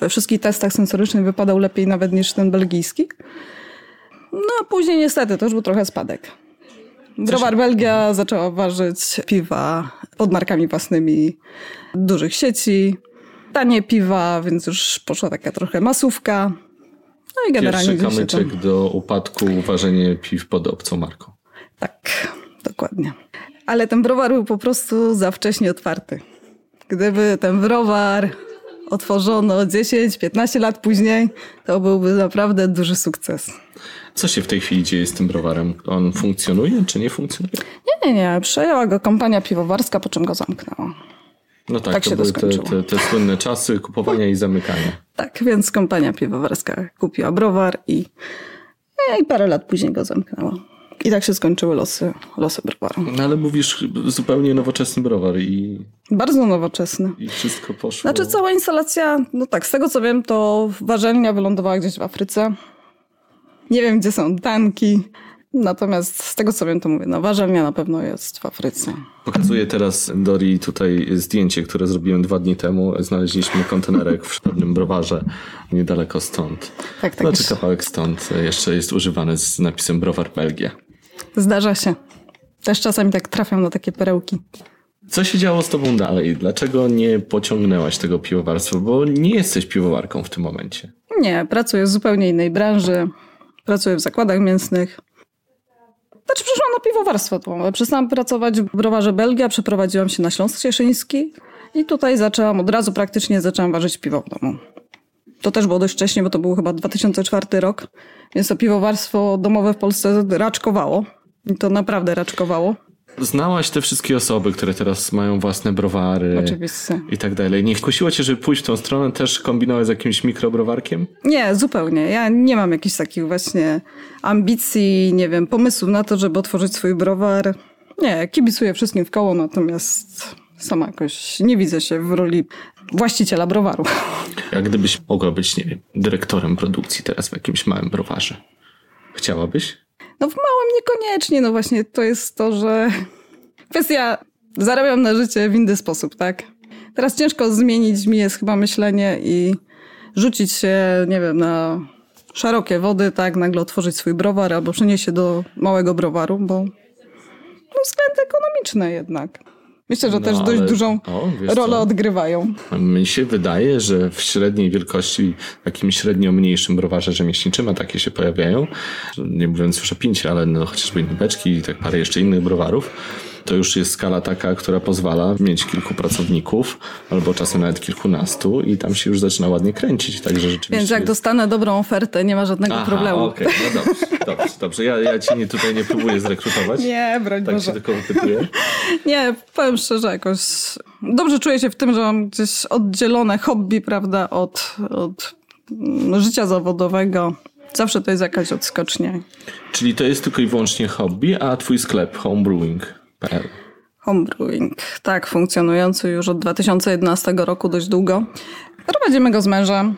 We wszystkich testach sensorycznych wypadał lepiej nawet niż ten belgijski. No a później niestety to już był trochę spadek. Browar Belgia zaczęła ważyć piwa pod markami własnymi dużych sieci. Tanie piwa, więc już poszła taka trochę masówka. No i generalnie Pierwszy kamyczek tam... do upadku ważenie piw pod obcą marką. Tak, dokładnie. Ale ten browar był po prostu za wcześnie otwarty. Gdyby ten browar otworzono 10-15 lat później, to byłby naprawdę duży sukces. Co się w tej chwili dzieje z tym browarem? On funkcjonuje czy nie funkcjonuje? Nie, nie, nie. Przejęła go kompania piwowarska, po czym go zamknęła. No tak, tak to były te, te, te, słynne czasy kupowania i zamykania. Tak, więc kompania piwowarska kupiła browar i, i parę lat później go zamknęła. I tak się skończyły losy, losy browaru. No ale mówisz zupełnie nowoczesny browar i... Bardzo nowoczesny. I wszystko poszło... Znaczy cała instalacja, no tak, z tego co wiem, to warzelnia wylądowała gdzieś w Afryce. Nie wiem, gdzie są tanki. Natomiast z tego co wiem, to mówię, no warzelnia na pewno jest w Afryce. Pokazuję teraz Dori tutaj zdjęcie, które zrobiłem dwa dni temu. Znaleźliśmy kontenerek w pewnym browarze niedaleko stąd. Tak, tak. Znaczy kawałek stąd jeszcze jest używany z napisem Browar Belgia. Zdarza się. Też czasami tak trafiam na takie perełki. Co się działo z tobą dalej? Dlaczego nie pociągnęłaś tego piwowarstwa? Bo nie jesteś piwowarką w tym momencie. Nie, pracuję w zupełnie innej branży. Pracuję w zakładach mięsnych. Znaczy przyszłam na piwowarstwo. Przestałam pracować w browarze Belgia, przeprowadziłam się na Śląsk Cieszyński i tutaj zaczęłam, od razu praktycznie zaczęłam ważyć piwo w domu. To też było dość wcześnie, bo to był chyba 2004 rok, więc to piwowarstwo domowe w Polsce raczkowało. I to naprawdę raczkowało. Znałaś te wszystkie osoby, które teraz mają własne browary. Oczywiście. I tak dalej. Nie kusiło cię, żeby pójść w tą stronę, też kombinować z jakimś mikrobrowarkiem? Nie, zupełnie. Ja nie mam jakichś takich właśnie ambicji, nie wiem, pomysłów na to, żeby otworzyć swój browar. Nie, kibicuję wszystkim w koło, natomiast sama jakoś nie widzę się w roli właściciela browaru. Jak gdybyś mogła być, nie wiem, dyrektorem produkcji teraz w jakimś małym browarze? Chciałabyś? No w małym niekoniecznie, no właśnie to jest to, że kwestia zarabiam na życie w inny sposób, tak? Teraz ciężko zmienić mi jest chyba myślenie i rzucić się, nie wiem, na szerokie wody, tak, nagle otworzyć swój browar albo przenieść się do małego browaru, bo no, względy ekonomiczne jednak. Myślę, że no, też dość dużą o, rolę co? odgrywają. Mi się wydaje, że w średniej wielkości, takim średnio mniejszym browarze rzemieślniczym, a takie się pojawiają, nie mówiąc już o pincie, ale no, chociażby inne beczki i tak parę jeszcze innych browarów, to już jest skala taka, która pozwala mieć kilku pracowników, albo czasem nawet kilkunastu i tam się już zaczyna ładnie kręcić, także rzeczywiście... Więc jak jest... dostanę dobrą ofertę, nie ma żadnego Aha, problemu. okej, okay. no dobrze, dobrze, dobrze. Ja, ja ci nie, tutaj nie próbuję zrekrutować. Nie, broń Tak Boże. się tylko wypytuję. nie, powiem szczerze, jakoś dobrze czuję się w tym, że mam gdzieś oddzielone hobby, prawda, od, od życia zawodowego zawsze to jest jakaś odskocznia. Czyli to jest tylko i wyłącznie hobby, a twój sklep homebrewing.pl Homebrewing, tak, funkcjonujący już od 2011 roku dość długo. Prowadzimy go z mężem.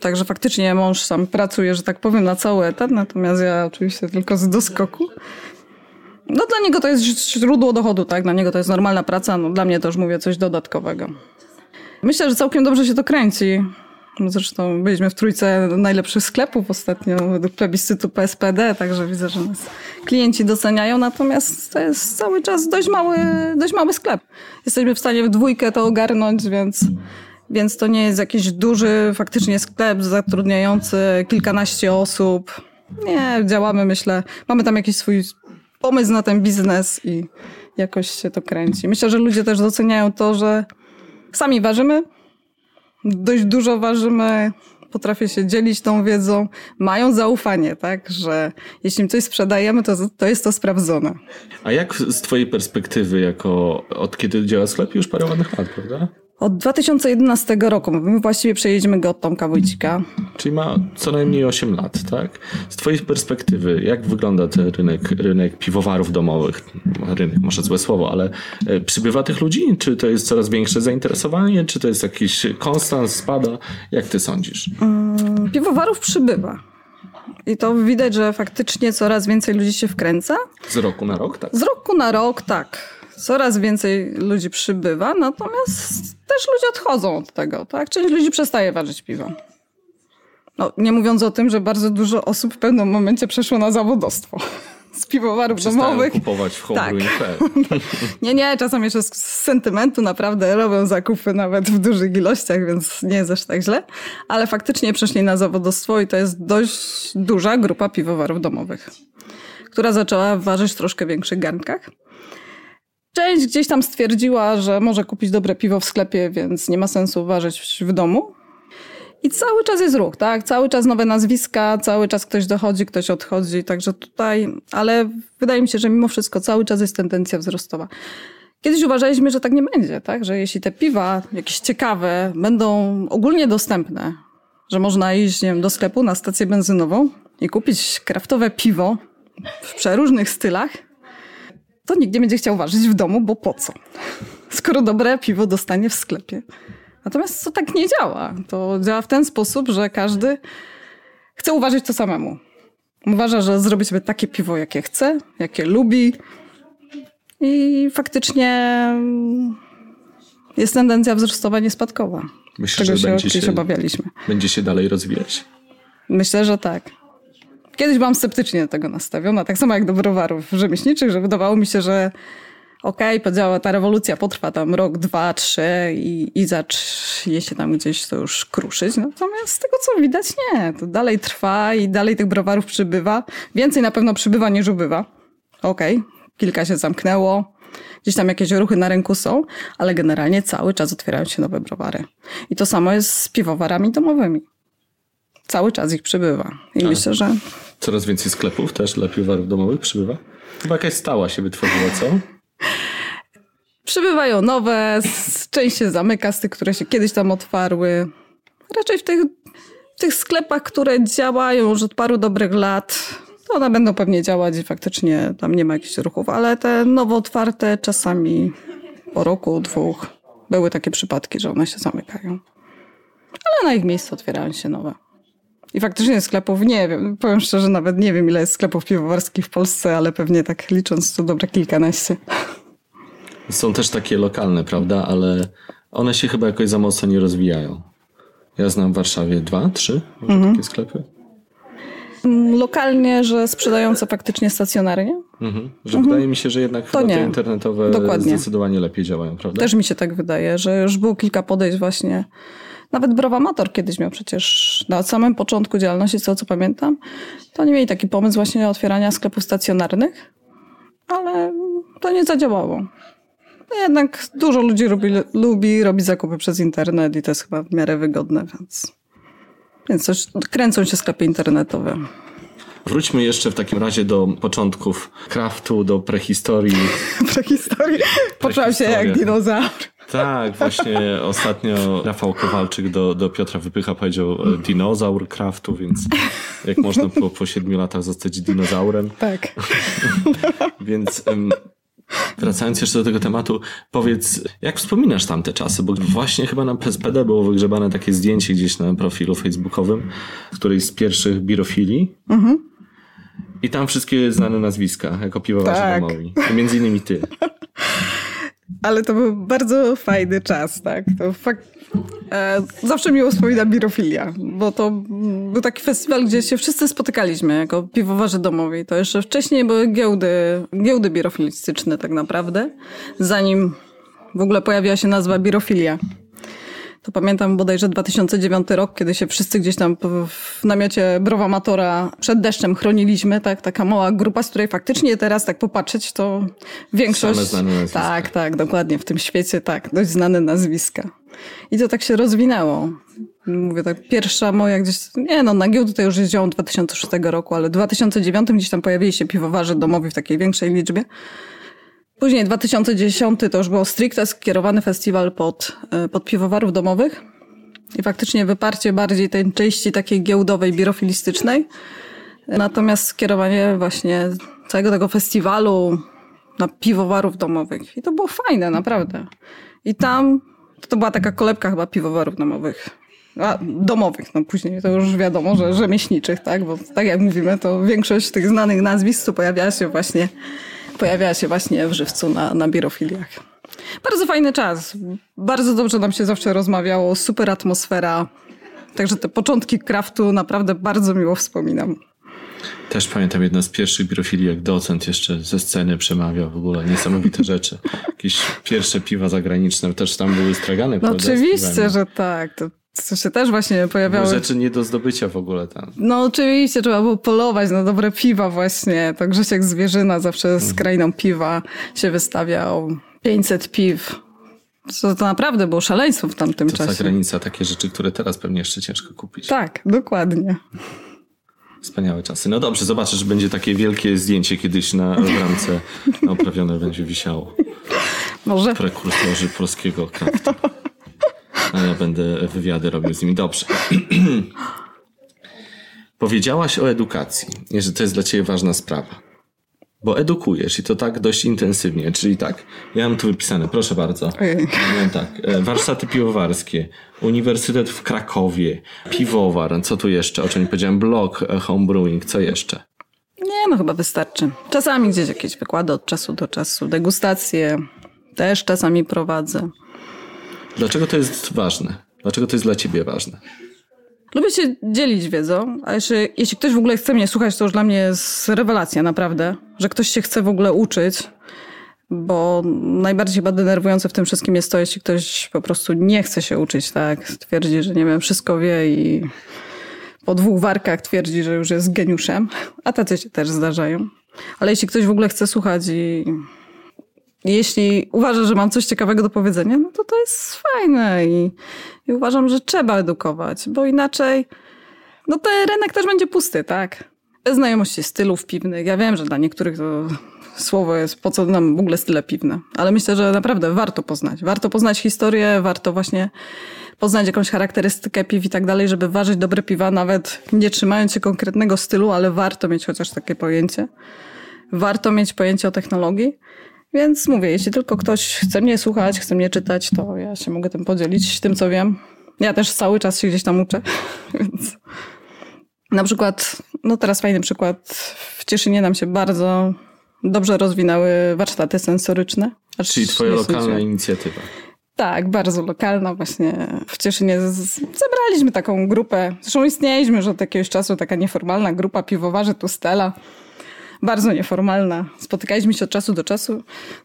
Także faktycznie mąż sam pracuje, że tak powiem, na cały etat, natomiast ja oczywiście tylko z doskoku. No dla niego to jest źródło dochodu, tak? Dla niego to jest normalna praca, no dla mnie już mówię coś dodatkowego. Myślę, że całkiem dobrze się to kręci. Zresztą byliśmy w trójce najlepszych sklepów ostatnio według plebiscytu PSPD, także widzę, że nas klienci doceniają, natomiast to jest cały czas dość mały, dość mały sklep. Jesteśmy w stanie w dwójkę to ogarnąć, więc, więc to nie jest jakiś duży faktycznie sklep zatrudniający kilkanaście osób. Nie, działamy, myślę, mamy tam jakiś swój pomysł na ten biznes i jakoś się to kręci. Myślę, że ludzie też doceniają to, że sami ważymy, dość dużo ważymy, potrafię się dzielić tą wiedzą, mają zaufanie, tak, że jeśli coś sprzedajemy, to, to jest to sprawdzone. A jak z twojej perspektywy, jako od kiedy działa sklep, już parę ładnych lat, prawda? Od 2011 roku, my właściwie przejedziemy go od Tomka Wójcika. Czyli ma co najmniej 8 lat, tak? Z twojej perspektywy, jak wygląda ten rynek, rynek piwowarów domowych? Rynek, może złe słowo, ale e, przybywa tych ludzi? Czy to jest coraz większe zainteresowanie? Czy to jest jakiś konstans, spada? Jak ty sądzisz? Mm, piwowarów przybywa. I to widać, że faktycznie coraz więcej ludzi się wkręca. Z roku na rok, tak? Z roku na rok, tak coraz więcej ludzi przybywa, natomiast też ludzie odchodzą od tego, tak? Część ludzi przestaje ważyć piwo. No, nie mówiąc o tym, że bardzo dużo osób w pewnym momencie przeszło na zawodostwo z piwowarów Przestają domowych. kupować w. Tak. nie, nie, czasem jeszcze z sentymentu naprawdę robią zakupy nawet w dużych ilościach, więc nie jest aż tak źle. Ale faktycznie przeszli na zawodostwo i to jest dość duża grupa piwowarów domowych, która zaczęła ważyć w troszkę większych garnkach. Część gdzieś tam stwierdziła, że może kupić dobre piwo w sklepie, więc nie ma sensu ważyć w domu. I cały czas jest ruch, tak? Cały czas nowe nazwiska, cały czas ktoś dochodzi, ktoś odchodzi, także tutaj, ale wydaje mi się, że mimo wszystko cały czas jest tendencja wzrostowa. Kiedyś uważaliśmy, że tak nie będzie, tak? Że jeśli te piwa, jakieś ciekawe, będą ogólnie dostępne, że można iść nie wiem, do sklepu na stację benzynową i kupić kraftowe piwo w przeróżnych stylach, to nikt nie będzie chciał ważyć w domu, bo po co? Skoro dobre piwo dostanie w sklepie. Natomiast to tak nie działa. To działa w ten sposób, że każdy chce uważać to samemu. Uważa, że zrobi sobie takie piwo, jakie chce, jakie lubi. I faktycznie jest tendencja wzrostowa, nie spadkowa. Myślę, czego że się będzie się, obawialiśmy. będzie się dalej rozwijać. Myślę, że tak. Kiedyś byłam sceptycznie do tego nastawiona, tak samo jak do browarów rzemieślniczych, że wydawało mi się, że okej, okay, podziała, ta rewolucja potrwa tam rok, dwa, trzy i, i zacznie się tam gdzieś to już kruszyć. Natomiast z tego, co widać, nie. To dalej trwa i dalej tych browarów przybywa. Więcej na pewno przybywa niż ubywa. Okej, okay, kilka się zamknęło. Gdzieś tam jakieś ruchy na rynku są, ale generalnie cały czas otwierają się nowe browary. I to samo jest z piwowarami domowymi. Cały czas ich przybywa. I tak. myślę, że Coraz więcej sklepów też dla piwowarów domowych przybywa? Chyba jakaś stała się wytworzyła, co? Przybywają nowe, część się zamyka z tych, które się kiedyś tam otwarły. Raczej w tych, w tych sklepach, które działają już od paru dobrych lat, to one będą pewnie działać i faktycznie tam nie ma jakichś ruchów, ale te nowo otwarte czasami po roku, dwóch były takie przypadki, że one się zamykają. Ale na ich miejscu otwierają się nowe. I faktycznie sklepów nie wiem. Powiem szczerze, nawet nie wiem, ile jest sklepów piwowarskich w Polsce, ale pewnie tak licząc to dobre kilkanaście. Są też takie lokalne, prawda? Ale one się chyba jakoś za mocno nie rozwijają. Ja znam w Warszawie dwa, trzy może mhm. takie sklepy. Lokalnie, że sprzedające faktycznie stacjonarnie? Mhm. Że mhm. wydaje mi się, że jednak to te internetowe Dokładnie. zdecydowanie lepiej działają, prawda? Też mi się tak wydaje, że już było kilka podejść właśnie nawet Browamator kiedyś miał przecież na samym początku działalności, co, co pamiętam, to oni mieli taki pomysł właśnie otwierania sklepów stacjonarnych, ale to nie zadziałało. No jednak dużo ludzi lubi, lubi robić zakupy przez internet i to jest chyba w miarę wygodne, więc, więc kręcą się sklepy internetowe. Wróćmy jeszcze w takim razie do początków kraftu, do prehistorii. prehistorii? Poczułam się jak dinozaur. Tak, właśnie ostatnio Rafał Kowalczyk do, do Piotra Wypycha powiedział e, dinozaur craftu, więc jak można po, po siedmiu latach zostać dinozaurem. Tak. więc em, wracając jeszcze do tego tematu, powiedz, jak wspominasz tamte czasy? Bo właśnie chyba na PSPD było wygrzebane takie zdjęcie gdzieś na profilu facebookowym, którejś z pierwszych birofilii. I tam wszystkie znane nazwiska, jako piwowarze Tak. domowi. Między innymi ty. Ale to był bardzo fajny czas, tak. To fakt... E, zawsze miło wspominam birofilia, bo to był taki festiwal, gdzie się wszyscy spotykaliśmy jako piwowarze domowi. To jeszcze wcześniej były giełdy, giełdy birofilistyczne tak naprawdę, zanim w ogóle pojawiła się nazwa birofilia. To pamiętam bodajże 2009 rok, kiedy się wszyscy gdzieś tam w- namiocie Browamatora przed deszczem chroniliśmy, tak? Taka mała grupa, z której faktycznie teraz tak popatrzeć, to większość... Same znane nazwiska. Tak, tak, dokładnie. W tym świecie tak, dość znane nazwiska. I to tak się rozwinęło. Mówię tak, pierwsza moja gdzieś, nie no, na giełdu to już jeździłam 2006 roku, ale w 2009 gdzieś tam pojawili się piwowarze domowi w takiej większej liczbie. Później 2010 to już było stricte skierowany festiwal pod, e, pod piwowarów domowych. I faktycznie wyparcie bardziej tej części takiej giełdowej, birofilistycznej. Natomiast skierowanie właśnie całego tego festiwalu na piwowarów domowych. I to było fajne, naprawdę. I tam to była taka kolebka chyba piwowarów domowych. A, domowych, no później to już wiadomo, że rzemieślniczych, tak? Bo tak jak mówimy, to większość tych znanych nazwisk pojawiała się właśnie, pojawiała się właśnie w żywcu na, na birofiliach. Bardzo fajny czas. Bardzo dobrze nam się zawsze rozmawiało, super atmosfera. Także te początki kraftu naprawdę bardzo miło wspominam. Też pamiętam jedno z pierwszych birofilii, jak docent jeszcze ze sceny przemawiał w ogóle. Niesamowite rzeczy. Jakieś pierwsze piwa zagraniczne też tam były stragane, No oczywiście, że tak. To, to się też właśnie pojawiały. Były rzeczy nie do zdobycia w ogóle tam. No oczywiście, trzeba było polować na dobre piwa właśnie. To Grzesiek Zwierzyna zawsze Mhm. z krainą piwa się wystawiał. 500 piw. To, to naprawdę było szaleństwo w tamtym To czasie. zagranica, takie rzeczy, które teraz pewnie jeszcze ciężko kupić. Tak, dokładnie. Wspaniałe czasy. No dobrze, zobaczysz, że będzie takie wielkie zdjęcie kiedyś na w ramce oprawione będzie wisiało. Może Prekursorzy polskiego kraftu. A ja będę wywiady robił z nimi. Dobrze. Powiedziałaś o edukacji, że to jest dla ciebie ważna sprawa. Bo edukujesz i to tak dość intensywnie, czyli tak, ja mam tu wypisane, proszę bardzo. Mam tak, e, warsztaty piwowarskie, Uniwersytet w Krakowie, piwowar, co tu jeszcze, o czym nie powiedziałem, blog e, homebrewing, co jeszcze? nie, no chyba wystarczy. Czasami gdzieś jakieś wykłady od czasu do czasu. Degustacje też czasami prowadzę. Dlaczego to jest ważne? Dlaczego to jest dla ciebie ważne? Lubię się dzielić wiedzą, a jeśli, jeśli ktoś w ogóle chce mnie słuchać, to już dla mnie jest rewelacja, naprawdę, że ktoś się chce w ogóle uczyć, bo najbardziej chyba denerwujące w tym wszystkim jest to, jeśli ktoś po prostu nie chce się uczyć, tak, twierdzi, że nie wiem, wszystko wie i po dwóch warkach twierdzi, że już jest geniuszem, a tacy się też zdarzają. Ale jeśli ktoś w ogóle chce słuchać i jeśli uważa, że mam coś ciekawego do powiedzenia, no to to jest fajne i, i uważam, że trzeba edukować, bo inaczej no to rynek też będzie pusty, tak? Bez znajomości stylów piwnych. Ja wiem, że dla niektórych to słowo jest po co nam w ogóle style piwne, ale myślę, że naprawdę warto poznać. Warto poznać historię, warto właśnie poznać jakąś charakterystykę piw i tak dalej, żeby ważyć dobre piwa, nawet nie trzymając się konkretnego stylu, ale warto mieć chociaż takie pojęcie. Warto mieć pojęcie o technologii. Więc mówię, jeśli tylko ktoś chce mnie słuchać, chce mnie czytać, to ja się mogę tym podzielić, tym co wiem. Ja też cały czas się gdzieś tam uczę, więc na przykład, no teraz fajny przykład, w Cieszynie nam się bardzo dobrze rozwinęły warsztaty sensoryczne. Aż Czyli twoja lokalna sądziłem. inicjatywa. Tak, bardzo lokalna właśnie. W Cieszynie z- zebraliśmy taką grupę. Zresztą istnieliśmy już od jakiegoś czasu, taka nieformalna grupa piwowarzy Tustela. Bardzo nieformalna. Spotykaliśmy się od czasu do czasu.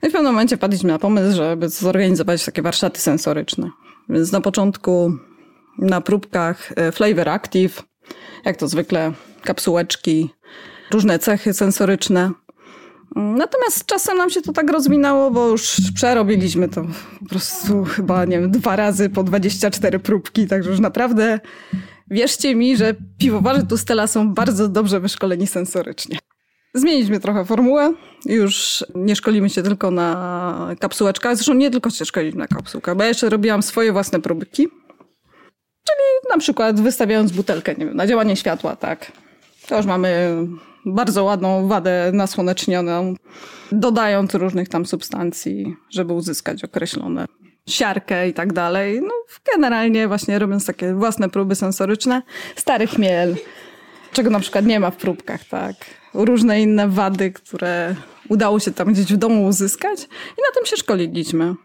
No i w pewnym momencie padliśmy na pomysł, żeby zorganizować takie warsztaty sensoryczne. Więc na początku na próbkach e, Flavor Active, jak to zwykle, kapsułeczki, różne cechy sensoryczne. Natomiast z czasem nam się to tak rozwinęło, bo już przerobiliśmy to po prostu chyba, nie wiem, dwa razy po 24 próbki, także już naprawdę wierzcie mi, że piwowarze Tustela są bardzo dobrze wyszkoleni sensorycznie. Zmieniliśmy trochę formułę. Już nie szkolimy się tylko na kapsułeczkach. Zresztą nie tylko się szkolimy na kapsułkach, bo ja jeszcze robiłam swoje własne próbki. Czyli na przykład wystawiając butelkę, nie wiem, na działanie światła, tak. To już mamy bardzo ładną wadę nasłonecznioną, dodając różnych tam substancji, żeby uzyskać określone siarkę i tak dalej. No, generalnie właśnie robiąc takie własne próby sensoryczne. Stary chmiel, czego na przykład nie ma w próbkach, tak. Różne inne wady, które udało się tam gdzieś w domu uzyskać i na tym się szkoliliśmy.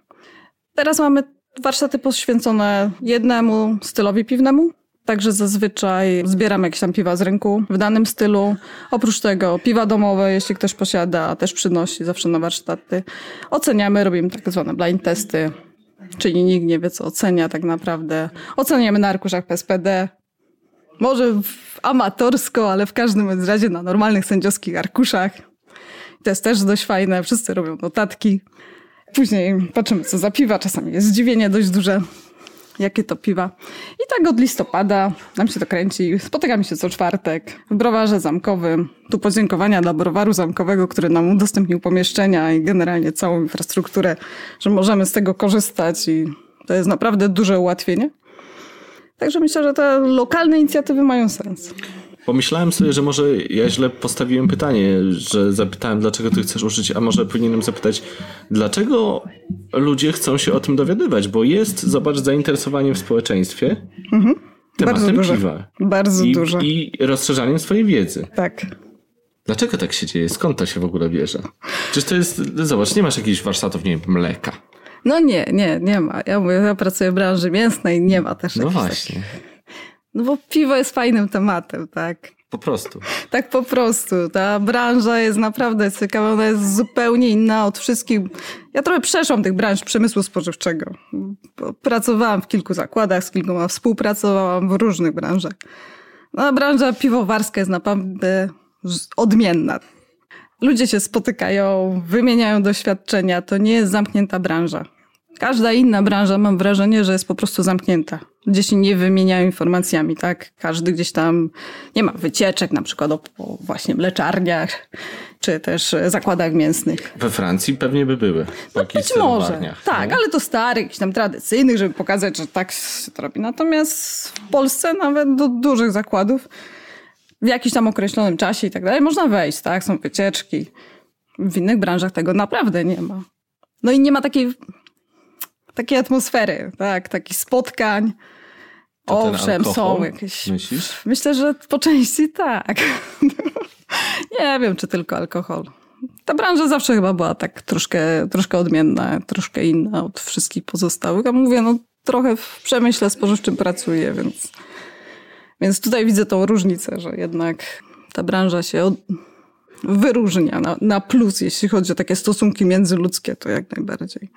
Teraz mamy warsztaty poświęcone jednemu stylowi piwnemu, Także zazwyczaj zbieramy jakieś tam piwa z rynku w danym stylu. Oprócz tego piwa domowe, jeśli ktoś posiada, też przynosi zawsze na warsztaty. Oceniamy, robimy tak zwane blind testy, czyli nikt nie wie, co ocenia tak naprawdę. Oceniamy na arkuszach PSPD. Może amatorsko, ale w każdym razie na normalnych sędziowskich arkuszach. To jest też dość fajne, wszyscy robią notatki. Później patrzymy, co za piwa. Czasami jest zdziwienie dość duże jakie to piwa. I tak od listopada nam się to kręci. Spotykamy się co czwartek w browarze zamkowym. Tu podziękowania dla browaru zamkowego, który nam udostępnił pomieszczenia i generalnie całą infrastrukturę, że możemy z tego korzystać i to jest naprawdę duże ułatwienie. Także myślę, że te lokalne inicjatywy mają sens. Pomyślałem sobie, że może ja źle postawiłem pytanie, że zapytałem, dlaczego ty chcesz użyć, a może powinienem zapytać, dlaczego ludzie chcą się o tym dowiadywać, bo jest, zobacz, zainteresowanie w społeczeństwie mhm. tematem Bardzo duże. piwa. Bardzo I, duże. I rozszerzaniem swojej wiedzy. Tak. Dlaczego tak się dzieje? Skąd to się w ogóle bierze? Czyż to jest, zobacz, nie masz jakichś warsztatów, nie wiem, mleka. No nie, nie, nie ma. Ja mówię, ja pracuję w branży mięsnej, nie ma też No właśnie. takich- No bo piwo jest fajnym tematem, tak. Po prostu. Tak po prostu. Ta branża jest naprawdę ciekawa, ona jest zupełnie inna od wszystkich. Ja trochę przeszłam tych branż przemysłu spożywczego. Pracowałam w kilku zakładach, z kilkoma współpracowałam w różnych branżach. No, a branża piwowarska jest naprawdę odmienna. Ludzie się spotykają, wymieniają doświadczenia. To nie jest zamknięta branża. Każda inna branża, mam wrażenie, że jest po prostu zamknięta. Gdzie się nie wymieniają informacjami, tak? Każdy gdzieś tam nie ma wycieczek, na przykład o, o właśnie mleczarniach, czy też zakładach mięsnych. We Francji pewnie by były. Jakichś Być może. Tak, nie? ale to starych, jakichś tam tradycyjnych, żeby pokazać, że tak się to robi. Natomiast w Polsce nawet do dużych zakładów w jakimś tam określonym czasie i tak dalej można wejść, tak? Są wycieczki. W innych branżach tego naprawdę nie ma. No i nie ma takiej, takiej atmosfery, tak? Takich spotkań. To Owszem, są jakieś. Myślisz? Myślę, że po części tak. nie wiem, czy tylko alkohol. Ta branża zawsze chyba była tak troszkę, troszkę odmienna, troszkę inna od wszystkich pozostałych. A mówię, no trochę w przemyśle spożywczym pracuję, więc, więc tutaj widzę tą różnicę, że jednak ta branża się od, wyróżnia na, na plus, jeśli chodzi o takie stosunki międzyludzkie, to jak najbardziej.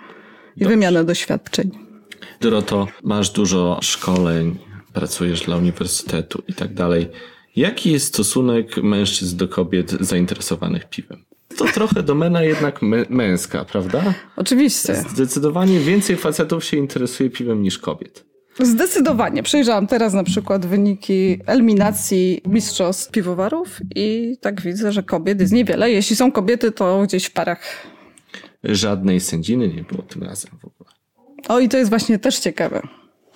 I wymianę doświadczeń. Doroto, masz dużo szkoleń, pracujesz dla uniwersytetu i tak dalej. Jaki jest stosunek mężczyzn do kobiet zainteresowanych piwem? To trochę domena jednak mę- męska, prawda? Oczywiście. Zdecydowanie więcej facetów się interesuje piwem niż kobiet. Zdecydowanie. Przejrzałam teraz na przykład wyniki eliminacji mistrzostw piwowarów i tak widzę, że kobiet jest niewiele. Jeśli są kobiety, to gdzieś w parach. Żadnej sędziny nie było tym razem w ogóle. O i to jest właśnie też ciekawe.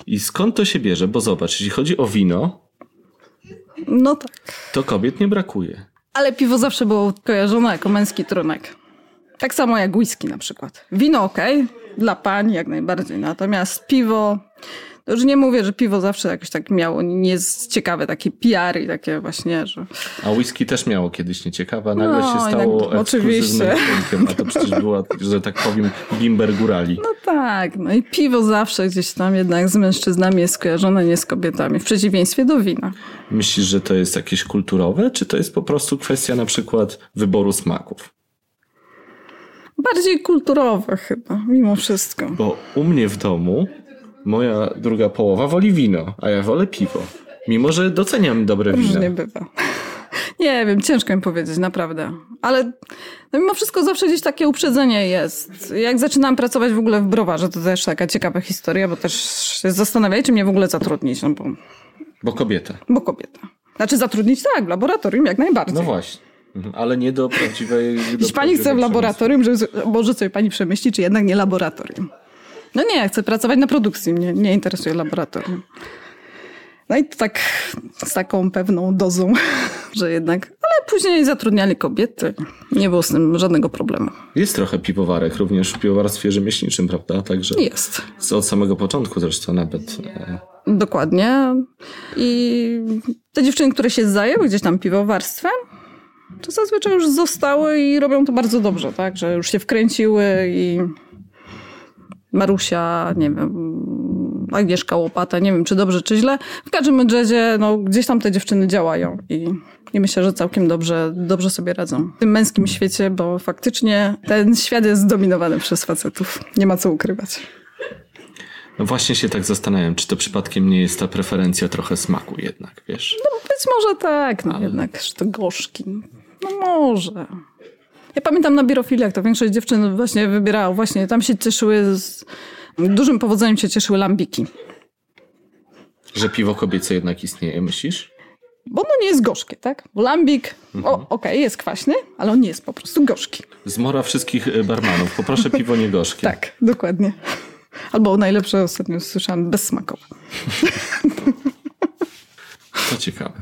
I skąd to się bierze? Bo zobacz, jeśli chodzi o wino, No tak. to kobiet nie brakuje. Ale piwo zawsze było kojarzone jako męski trunek. Tak samo jak whisky na przykład. Wino ok, dla pań jak najbardziej. Natomiast piwo, to już nie mówię, że piwo zawsze jakoś tak miało, nie jest ciekawe, takie PR i takie właśnie, że A whisky też miało kiedyś nieciekawe, a nagle No, się stało jednak- oczywiście. rynkiem, a to przecież była, że tak powiem, bimber górali. No tak, no i piwo zawsze gdzieś tam jednak z mężczyznami jest skojarzone, nie z kobietami, w przeciwieństwie do wina. Myślisz, że to jest jakieś kulturowe, czy to jest po prostu kwestia na przykład wyboru smaków? Bardziej kulturowe chyba, mimo wszystko. Bo u mnie w domu moja druga połowa woli wino, a ja wolę piwo. Mimo, że doceniam dobre Różnie wino. bywa. Nie wiem, ciężko mi powiedzieć, naprawdę. Ale no mimo wszystko zawsze gdzieś takie uprzedzenie jest. Jak zaczynałam pracować w ogóle w browarze, to też taka ciekawa historia, bo też się zastanawiali, czy mnie w ogóle zatrudnić, no bo, Bo kobieta. bo kobieta. Znaczy zatrudnić tak, w laboratorium jak najbardziej. No właśnie. Mhm, ale nie do prawdziwej... Do Jeśli pani chce w laboratorium, że, może sobie pani przemyśli, czy jednak nie laboratorium. No nie, chcę pracować na produkcji, mnie nie interesuje laboratorium. No i to tak z taką pewną dozą, że jednak, ale później zatrudniali kobiety. Nie było z tym żadnego problemu. Jest trochę piwowarek, również w piwowarstwie rzemieślniczym, prawda? Także Jest. Od samego początku zresztą nawet. e, Dokładnie. I te dziewczyny, które się zajęły gdzieś tam piwowarstwem, to zazwyczaj już zostały i robią to bardzo dobrze, tak? Że już się wkręciły i Marusia, nie wiem, Agnieszka Łopata, nie wiem czy dobrze, czy źle. W każdym razie no, gdzieś tam te dziewczyny działają i, i myślę, że całkiem dobrze, dobrze sobie radzą w tym męskim świecie, bo faktycznie ten świat jest zdominowany przez facetów. Nie ma co ukrywać. No właśnie się tak zastanawiam, czy to przypadkiem nie jest ta preferencja trochę smaku jednak, wiesz? Być może tak, no jednak, że to gorzki. No może. Ja pamiętam na birofiliach, to większość dziewczyn właśnie wybierało, właśnie tam się cieszyły, z dużym powodzeniem się cieszyły lambiki. Że piwo kobiece jednak istnieje, myślisz? Bo ono nie jest gorzkie, tak? Bo lambik, o, okej, jest kwaśny, ale on nie jest po prostu gorzki. Zmora wszystkich e, barmanów. Poproszę piwo niegorzkie. Tak, dokładnie. Albo najlepsze ostatnio słyszałam, bezsmakowe. To ciekawe.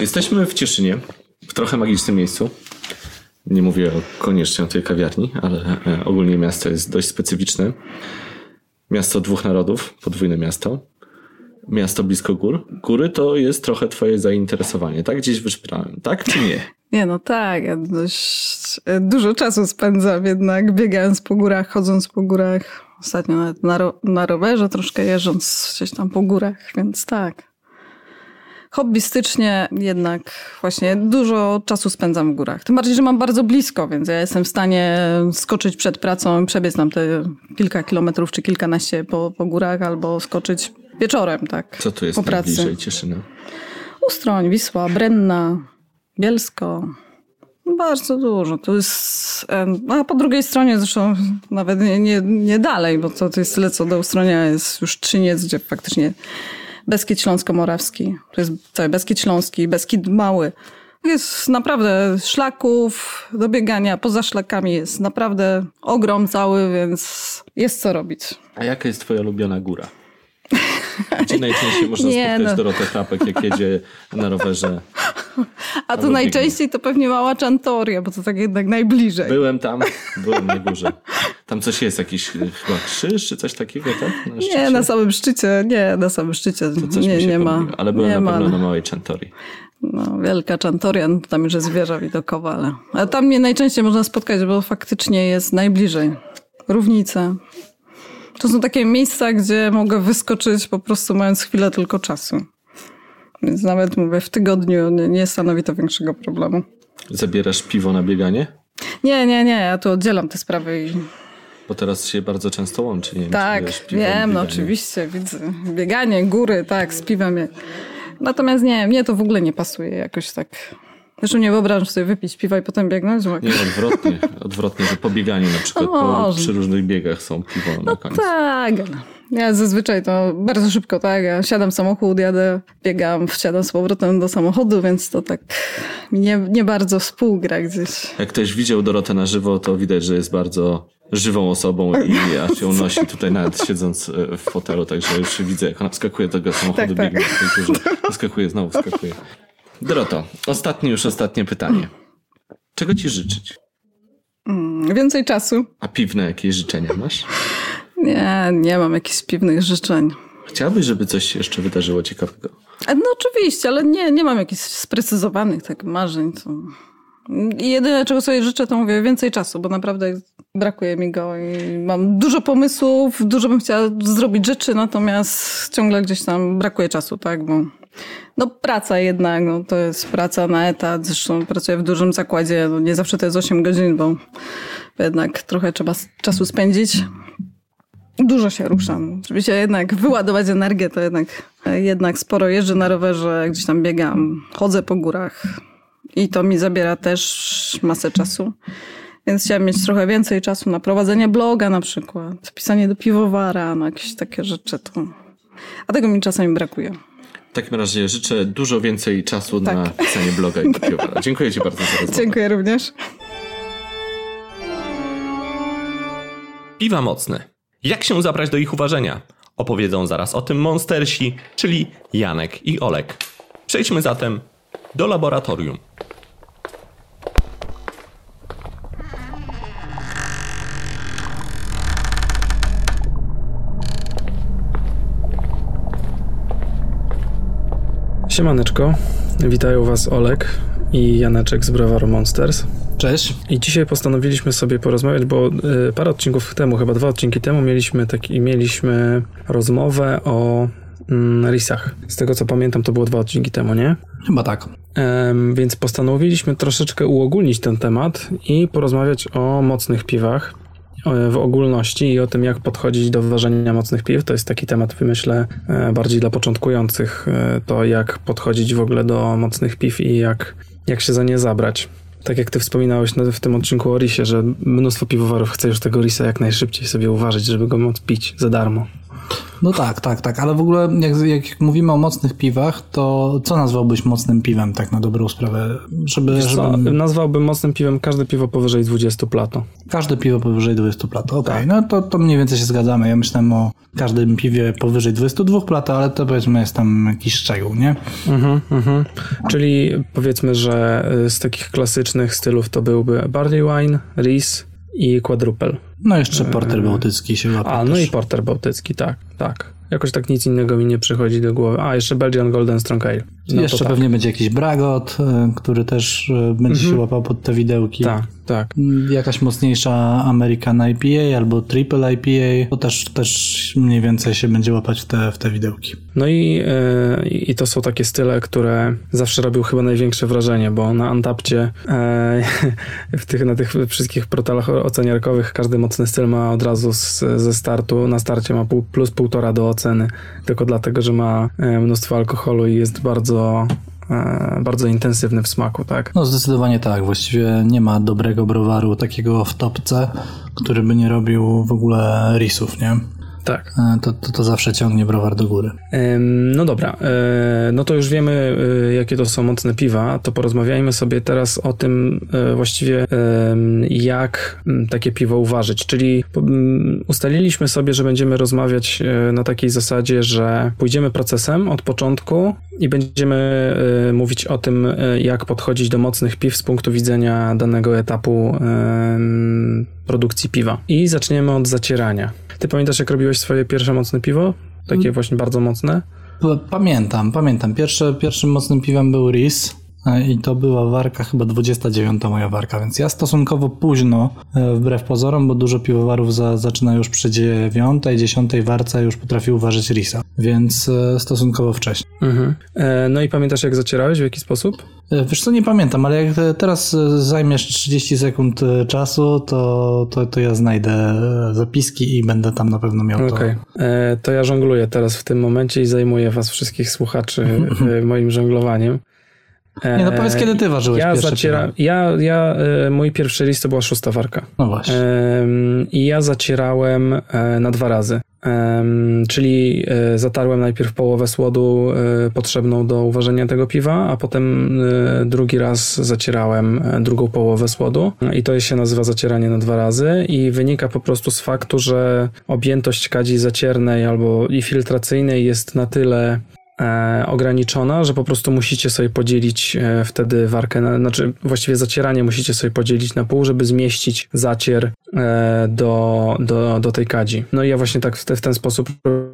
Jesteśmy w Cieszynie, w trochę magicznym miejscu. Nie mówię koniecznie o tej kawiarni, ale e, ogólnie miasto jest dość specyficzne. Miasto dwóch narodów, podwójne miasto. Miasto blisko gór. Góry to jest trochę twoje zainteresowanie, tak? Gdzieś wyszperałem, tak czy nie? Nie, no tak, ja dość e, dużo czasu spędzam jednak biegając po górach, chodząc po górach. Ostatnio nawet na, ro na rowerze troszkę jeżdżąc gdzieś tam po górach, więc tak. Hobbystycznie jednak właśnie dużo czasu spędzam w górach. Tym bardziej, że mam bardzo blisko, więc ja jestem w stanie skoczyć przed pracą i przebiec nam te kilka kilometrów czy kilkanaście po, po górach albo skoczyć wieczorem, tak? Co tu jest po pracy. najbliżej Cieszyna? Ustroń, Wisła, Brenna, Bielsko. Bardzo dużo. To jest, a po drugiej stronie zresztą nawet nie, nie, nie dalej, bo to, to jest tyle co do Ustronia jest już Trzyniec, gdzie faktycznie Beskid Śląsko-Morawski. To jest cały Beskid Śląski, Beskid Mały. Jest naprawdę szlaków do biegania, poza szlakami jest naprawdę ogrom cały, więc jest co robić. A jaka jest twoja ulubiona góra? Gdzie najczęściej można Nie, spotkać no. Dorotę Chrapek, jak jedzie na rowerze? A to najczęściej to pewnie mała Czantoria, bo to tak jednak najbliżej. Byłem tam, byłem na górze. Tam coś jest, jakiś e, chyba krzyż czy coś takiego, tak? Na Nie, na samym szczycie, nie, na samym szczycie. Nie, nie ma. Ale byłem nie na ma, pewno ale- na Małej Czantorii. No, wielka Czantoria, no, tam już jest wieża widokowa, ale, ale tam mnie najczęściej można spotkać, bo faktycznie jest najbliżej. Równice. To są takie miejsca, gdzie mogę wyskoczyć po prostu mając chwilę tylko czasu. Więc nawet mówię, w tygodniu nie, nie stanowi to większego problemu. Zabierasz piwo na bieganie? Nie, nie, nie, ja tu oddzielam te sprawy i Bo teraz się bardzo często łączy. Nie wiem, Tak, wiem, no oczywiście, widzę. Bieganie, góry, tak, z piwem. Natomiast nie, mnie to w ogóle nie pasuje jakoś tak. Zresztą nie wyobrażam sobie wypić piwa i potem biegnąć. bo- Nie, odwrotnie. Odwrotnie, że po bieganiu na przykład No po, przy różnych biegach są piwo na końcu. Tak, ale ja zazwyczaj to bardzo szybko, tak, ja siadam w samochód, jadę, biegam, wsiadam z powrotem do samochodu, więc to tak mi nie, nie bardzo współgra gdzieś. Jak ktoś widział Dorotę na żywo, to widać, że jest bardzo żywą osobą i aż ją nosi tutaj nawet siedząc e, w fotelu, także już widzę, jak ona wskakuje do tego samochodu, Tak, tak. biegnie tej górze, wskakuje, znowu wskakuje. Doroto, ostatnie już ostatnie pytanie. Czego ci życzyć? Mm, Więcej czasu. A piwne jakieś życzenia masz? Nie, nie mam jakichś piwnych życzeń. Chciałabyś, żeby coś się jeszcze wydarzyło ciekawego? No oczywiście, ale nie, nie mam jakichś sprecyzowanych tak marzeń. To... I jedyne, czego sobie życzę, to mówię więcej czasu, bo naprawdę brakuje mi go i mam dużo pomysłów, dużo bym chciała zrobić rzeczy, natomiast ciągle gdzieś tam brakuje czasu, tak, bo no praca jednak, no, to jest praca na etat, zresztą pracuję w dużym zakładzie, no, nie zawsze to jest 8 godzin, bo jednak trochę trzeba czasu spędzić. Dużo się ruszam. Żeby się jednak wyładować energię, to jednak, jednak sporo jeżdżę na rowerze, gdzieś tam biegam, chodzę po górach i to mi zabiera też masę czasu. Więc chciałam mieć trochę więcej czasu na prowadzenie bloga na przykład, pisanie do piwowara, na jakieś takie rzeczy. To... A tego mi czasami brakuje. W takim razie życzę dużo więcej czasu Tak. na pisanie bloga i kopiowara. Dziękuję Ci bardzo za rozmowę. Dziękuję również. Piwa mocne. Jak się zabrać do ich uważenia? Opowiedzą zaraz o tym monstersi, czyli Janek i Olek. Przejdźmy zatem do laboratorium. Siemaneczko, witają Was Olek i Janeczek z Browaru Monsters. Cześć. I dzisiaj postanowiliśmy sobie porozmawiać, bo y, parę odcinków temu, chyba dwa odcinki temu, mieliśmy, taki, mieliśmy rozmowę o mm, risach. Z tego co pamiętam, to było dwa odcinki temu, nie? Chyba tak. Em, więc postanowiliśmy troszeczkę uogólnić ten temat i porozmawiać o mocnych piwach w ogólności i o tym, jak podchodzić do ważenia mocnych piw. To jest taki temat, myślę, e, bardziej dla początkujących. e, To, jak podchodzić w ogóle do mocnych piw i jak, jak się za nie zabrać. Tak jak ty wspominałeś na- w tym odcinku o risie, że mnóstwo piwowarów chce już tego risa jak najszybciej sobie uważać, żeby go móc pić za darmo. No tak, tak, tak, ale w ogóle jak, jak mówimy o mocnych piwach, to co nazwałbyś mocnym piwem tak na dobrą sprawę? Żeby, Wiesz co, żeby nazwałbym mocnym piwem każde piwo powyżej 20 plato. każde piwo powyżej 20 plat. Okej, Tak. no to, to mniej więcej się zgadzamy. Ja myślałem o każdym piwie powyżej 22 plat, ale to powiedzmy jest tam jakiś szczegół, nie? Mhm, mhm. Czyli powiedzmy, że y, z takich klasycznych stylów to byłby Barley Wine, Ris i Quadruple. No jeszcze porter bałtycki się łapie A, no też. i Porter Bałtycki, tak, tak. Jakoś tak nic innego mi nie przychodzi do głowy. A, jeszcze Belgian Golden Strong Ale. No Jeszcze tak. pewnie będzie jakiś Bragot, y, który też y, będzie się łapał pod te widełki. Tak, tak. Mm, Jakaś mocniejsza American IPA albo Triple IPA, to też, też mniej więcej się będzie łapać w te, w te widełki. No i, e, i to są takie style, które zawsze robią chyba największe wrażenie, bo na Antapcie e, w tych, na tych wszystkich portalach oceniarkowych każdy mocny styl ma od razu z, ze startu, na starcie ma pół, plus półtora do oceny, tylko dlatego, że ma e, mnóstwo alkoholu i jest bardzo, e, bardzo intensywny w smaku, tak? No zdecydowanie tak, właściwie nie ma dobrego browaru takiego w topce, który by nie robił w ogóle risów, nie? Tak. E, To, to, to zawsze ciągnie browar do góry. No dobra, e, no to już wiemy, e, jakie to są mocne piwa, to porozmawiajmy sobie teraz o tym właściwie, jak takie piwo uważać. Czyli ustaliliśmy sobie, że będziemy rozmawiać na takiej zasadzie, że pójdziemy procesem od początku i będziemy mówić o tym, jak podchodzić do mocnych piw z punktu widzenia danego etapu produkcji piwa. I zaczniemy od zacierania. Ty pamiętasz, jak robiłeś swoje pierwsze mocne piwo? Takie właśnie bardzo mocne? Pamiętam, pamiętam. Pierwsze, pierwszym mocnym piwem był Ris i to była warka, chyba 29 moja warka, więc ja stosunkowo późno, e, wbrew pozorom, bo dużo piwowarów za, zaczyna już przy 9, 10 warce już potrafi uważać Risa, więc e, stosunkowo wcześnie. Mhm. E, no i pamiętasz, jak zacierałeś? W jaki sposób? E, Wiesz co, nie pamiętam, ale jak e, teraz e, zajmiesz 30 sekund e, czasu, to, to, to ja znajdę e, zapiski i będę tam na pewno miał to. Okej. E, To ja żongluję teraz w tym momencie i zajmuję was wszystkich słuchaczy e, moim żonglowaniem. Nie no powiedz, kiedy ty ważyłeś ja pierwsze zacieram, piwo? ja, ja, e, mój pierwszy list to była szósta warka. No właśnie. I ja zacierałem e, na dwa razy. Czyli e, zatarłem najpierw połowę słodu potrzebną do uważenia tego piwa, a potem drugi raz zacierałem drugą połowę słodu. I to się nazywa zacieranie na dwa razy i wynika po prostu z faktu, że objętość kadzi zaciernej albo i filtracyjnej jest na tyle ograniczona, że po prostu musicie sobie podzielić e, wtedy warkę, na, znaczy właściwie zacieranie musicie sobie podzielić na pół, żeby zmieścić zacier e, do, do, do tej kadzi. No i ja właśnie tak w, te, w ten sposób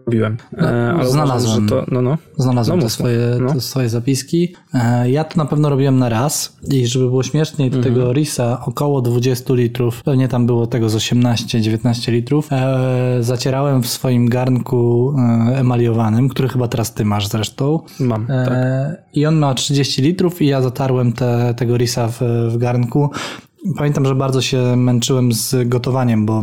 robiłem. E, ale uważam, znalazłem. że to, no, no. Znalazłem No te, mów, swoje, no. te swoje zapiski. E, Ja to na pewno robiłem na raz i żeby było śmieszniej, do Mhm. tego Risa około 20 litrów, pewnie tam było tego z 18-19 litrów, e, zacierałem w swoim garnku e, emaliowanym, który chyba teraz ty masz zresztą. Mam, tak. E, I on ma 30 litrów i ja zatarłem te, tego Risa w, w garnku. Pamiętam, że bardzo się męczyłem z gotowaniem, bo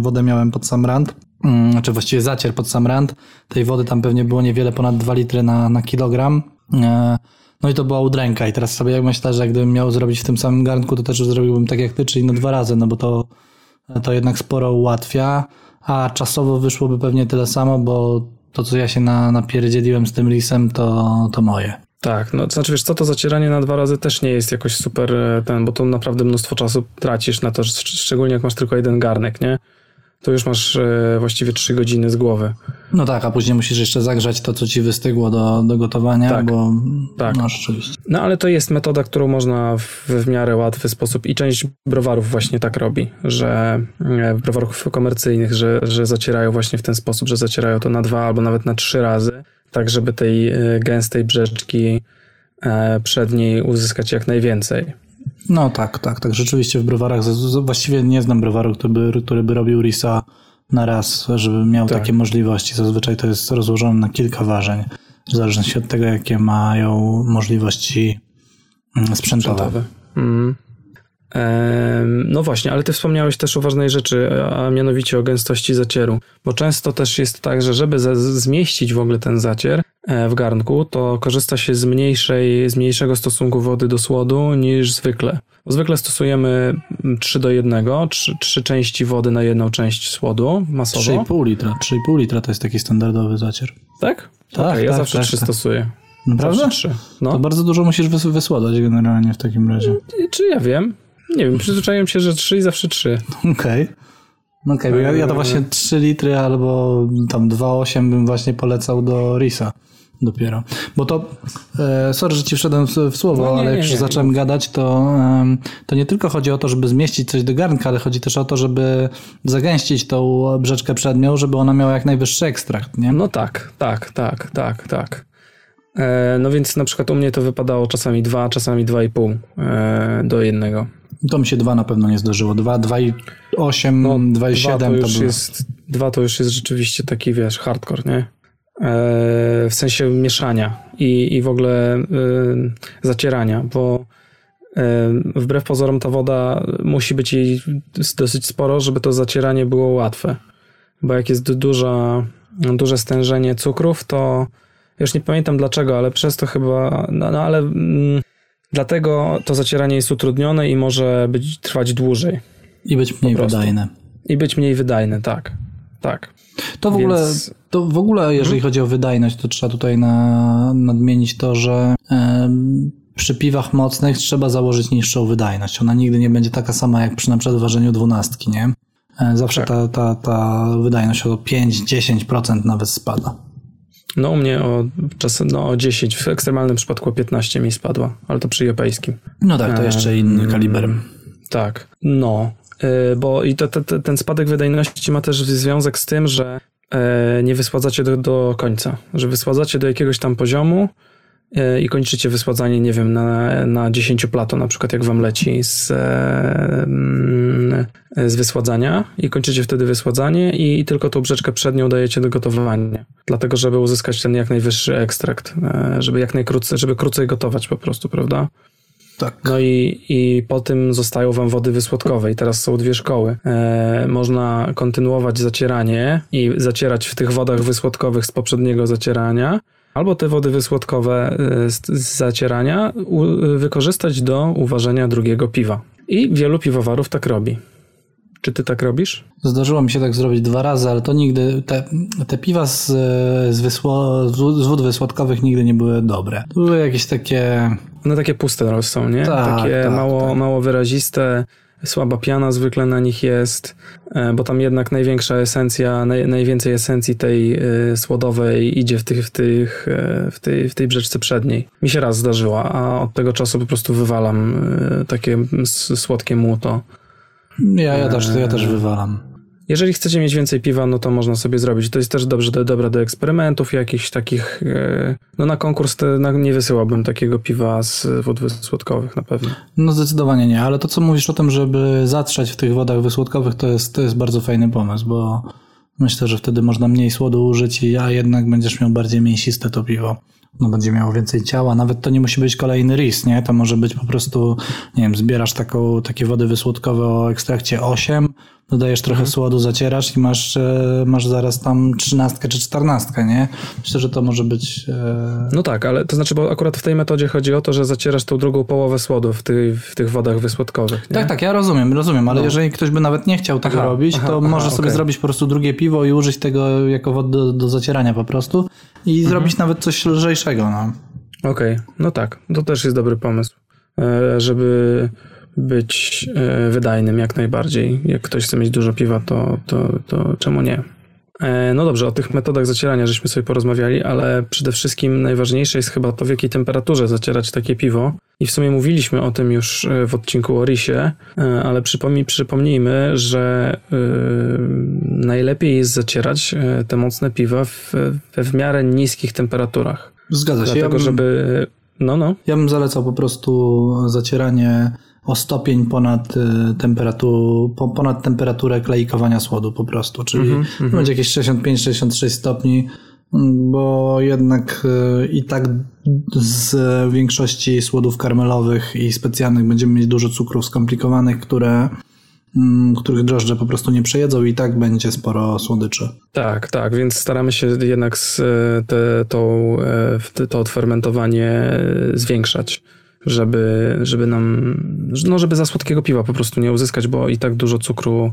wodę miałem pod sam rand. Mm, Znaczy właściwie zacier pod sam rand. Tej wody tam pewnie było niewiele ponad 2 litry na, na kilogram. E, No i to była udręka i teraz sobie jak myślę, że gdybym miał zrobić w tym samym garnku, to też zrobiłbym tak jak ty, czyli no dwa razy, no bo to, to jednak sporo ułatwia, a czasowo wyszłoby pewnie tyle samo, bo to co ja się na, napierdzieliłem z tym risem, to, to moje. Tak, no to znaczy wiesz co, to zacieranie na dwa razy też nie jest jakoś super e, ten, bo to naprawdę mnóstwo czasu tracisz na to, szczególnie jak masz tylko jeden garnek, nie? To już masz e, właściwie trzy godziny z głowy. No tak, a później musisz jeszcze zagrzać to, co ci wystygło do, do gotowania, tak, bo tak. no rzeczywiście. No ale to jest metoda, którą można w, w miarę łatwy sposób i część browarów właśnie tak robi, że e, browarów komercyjnych, że, że zacierają właśnie w ten sposób, że zacierają to na dwa albo nawet na trzy razy, tak żeby tej gęstej brzeczki przedniej uzyskać jak najwięcej. No tak, tak, tak. Rzeczywiście w browarach, właściwie nie znam browaru, który by, który by robił risa na raz, żeby miał tak. takie możliwości. Zazwyczaj to jest rozłożone na kilka ważeń, w zależności od tego, jakie mają możliwości mm, sprzętowe. sprzętowe. Mm. No właśnie, ale ty wspomniałeś też o ważnej rzeczy, a mianowicie o gęstości zacieru, bo często też jest tak, że żeby zmieścić w ogóle ten zacier w garnku, to korzysta się z, mniejszej, z mniejszego stosunku wody do słodu niż zwykle. Zwykle stosujemy 3 do 1, 3, 3 części wody na jedną część słodu masowo. 3,5 litra, 3,5 litra to jest taki standardowy zacier. Tak? Tak, okay, ja tak, zawsze tak, 3 tak. stosuję. Naprawdę? 3. No. To bardzo dużo musisz wysłodać generalnie w takim razie. Czy ja wiem? Nie wiem, przyzwyczaiłem się, że 3 i zawsze 3. Okej. Okay. Okej, okay, ja, ja to właśnie 3 litry albo tam 2,8 bym właśnie polecał do Risa dopiero. Bo to, e, sorry, że ci wszedłem w, słowo, no, nie, ale jak już zacząłem gadać, to, e, to nie tylko chodzi o to, żeby zmieścić coś do garnka, ale chodzi też o to, żeby zagęścić tą brzeczkę przednią, żeby ona miała jak najwyższy ekstrakt, nie? No tak, tak, tak, tak, tak. E, no więc na przykład u mnie to wypadało czasami 2, czasami 2,5 e, do jednego. To mi się dwa na pewno nie zdarzyło. Dwa, dwa i osiem, no, dwa i siedem to, już to jest, Dwa to już jest rzeczywiście taki, wiesz, hardcore, nie? E, w sensie mieszania i, i w ogóle e, zacierania, bo e, wbrew pozorom ta woda musi być jej dosyć sporo, żeby to zacieranie było łatwe. Bo jak jest duża, duże stężenie cukrów, to już nie pamiętam dlaczego, ale przez to chyba, no, no ale mm, Dlatego to zacieranie jest utrudnione i może być, trwać dłużej. I być mniej wydajne. I być mniej wydajne, tak. Tak. To w, Więc... ogóle, to w ogóle, jeżeli chodzi o wydajność, to trzeba tutaj na, nadmienić to, że e, przy piwach mocnych trzeba założyć niższą wydajność. Ona nigdy nie będzie taka sama jak przy na przykład ważeniu dwunastki, nie? E, zawsze tak. ta, ta, ta wydajność o 5-10% nawet spada. No u mnie o, czasem, no, o 10, w ekstremalnym przypadku o 15 mi spadła, ale to przy japońskim. No tak, to jeszcze inny kaliber. Tak, no, bo i to, to, ten spadek wydajności ma też związek z tym, że e, nie wysładzacie do, do końca, że wysładzacie do jakiegoś tam poziomu, E, i kończycie wysładzanie, nie wiem, na, na 10 plato, na przykład jak wam leci z, e, mm, z wysładzania i kończycie wtedy wysładzanie i tylko tą brzeczkę przednią dajecie do gotowania. Dlatego, żeby uzyskać ten jak najwyższy ekstrakt, żeby jak najkrócej, żeby krócej gotować po prostu, prawda? Tak. No i, i po tym zostają wam wody wysłodkowe i teraz są dwie szkoły. E, można kontynuować zacieranie i zacierać w tych wodach wysłodkowych z poprzedniego zacierania, albo te wody wysłodkowe y, z, zacierania u, wykorzystać do uważania drugiego piwa. I wielu piwowarów tak robi. Czy ty tak robisz? Zdarzyło mi się tak zrobić dwa razy, ale to nigdy, te, te piwa z, z, wysło, z wód wysłodkowych nigdy nie były dobre. To były jakieś takie... No takie puste są, nie? Tak, takie tak, mało, tak. mało wyraziste słaba piana zwykle na nich jest, e, bo tam jednak największa esencja, naj, najwięcej esencji tej y, słodowej idzie w, tych, w, tych, y, w, tej, w tej brzeczce przedniej. Mi się raz zdarzyła, a od tego czasu po prostu wywalam y, takie słodkie młoto. Ja, ja, też, ja też wywalam. Jeżeli chcecie mieć więcej piwa, no to można sobie zrobić. To jest też dobrze, do, dobre do eksperymentów jakichś takich. E, no na konkurs te, na, nie wysyłałbym takiego piwa z wód wysłodkowych na pewno. No zdecydowanie nie, ale to co mówisz o tym, żeby zatrzeć w tych wodach wysłodkowych, to jest, to jest bardzo fajny pomysł, bo myślę, że wtedy można mniej słodu użyć, a jednak będziesz miał bardziej mięsiste to piwo no będzie miało więcej ciała. Nawet to nie musi być kolejny ris, nie? To może być po prostu, nie wiem, zbierasz taką, takie wody wysłodkowe o ekstrakcie 8, dodajesz trochę Mhm. słodu, zacierasz i masz, e, masz zaraz tam trzynastkę czy czternastkę, nie? Myślę, że to może być... e, No tak, ale to znaczy, bo akurat w tej metodzie chodzi o to, że zacierasz tą drugą połowę słodu w, ty, w tych wodach wysłodkowych. Nie? Tak, tak, ja rozumiem, rozumiem, ale No. jeżeli ktoś by nawet nie chciał tego Aha, robić, aha, to aha, może sobie okej. zrobić po prostu drugie piwo i użyć tego jako wody do, do zacierania po prostu i Mhm. zrobić nawet coś lżejszego, no. Okej, no tak, to też jest dobry pomysł, e, żeby być e, wydajnym jak najbardziej. Jak ktoś chce mieć dużo piwa, to, to, to czemu nie? E, No dobrze, o tych metodach zacierania żeśmy sobie porozmawiali, ale przede wszystkim najważniejsze jest chyba to, w jakiej temperaturze zacierać takie piwo. I w sumie mówiliśmy o tym już e, w odcinku o risie, ale przypomnij, przypomnijmy, że e, najlepiej jest zacierać te mocne piwa w, we w miarę niskich temperaturach. Zgadza się. Dlatego, ja bym, żeby. No, no. Ja bym zalecał po prostu zacieranie o stopień ponad, y, temperatu, po, ponad temperaturę klejkowania słodu po prostu, czyli Mhm, będzie jakieś 65-66 stopni, bo jednak y, i tak z większości słodów karmelowych i specjalnych będziemy mieć dużo cukrów skomplikowanych, które, mm, których drożdże po prostu nie przejedzą i tak będzie sporo słodyczy. Tak, tak, więc staramy się jednak e, te, w- to odfermentowanie zwiększać, żeby, żeby nam, no żeby za słodkiego piwa po prostu nie uzyskać, bo i tak dużo cukru,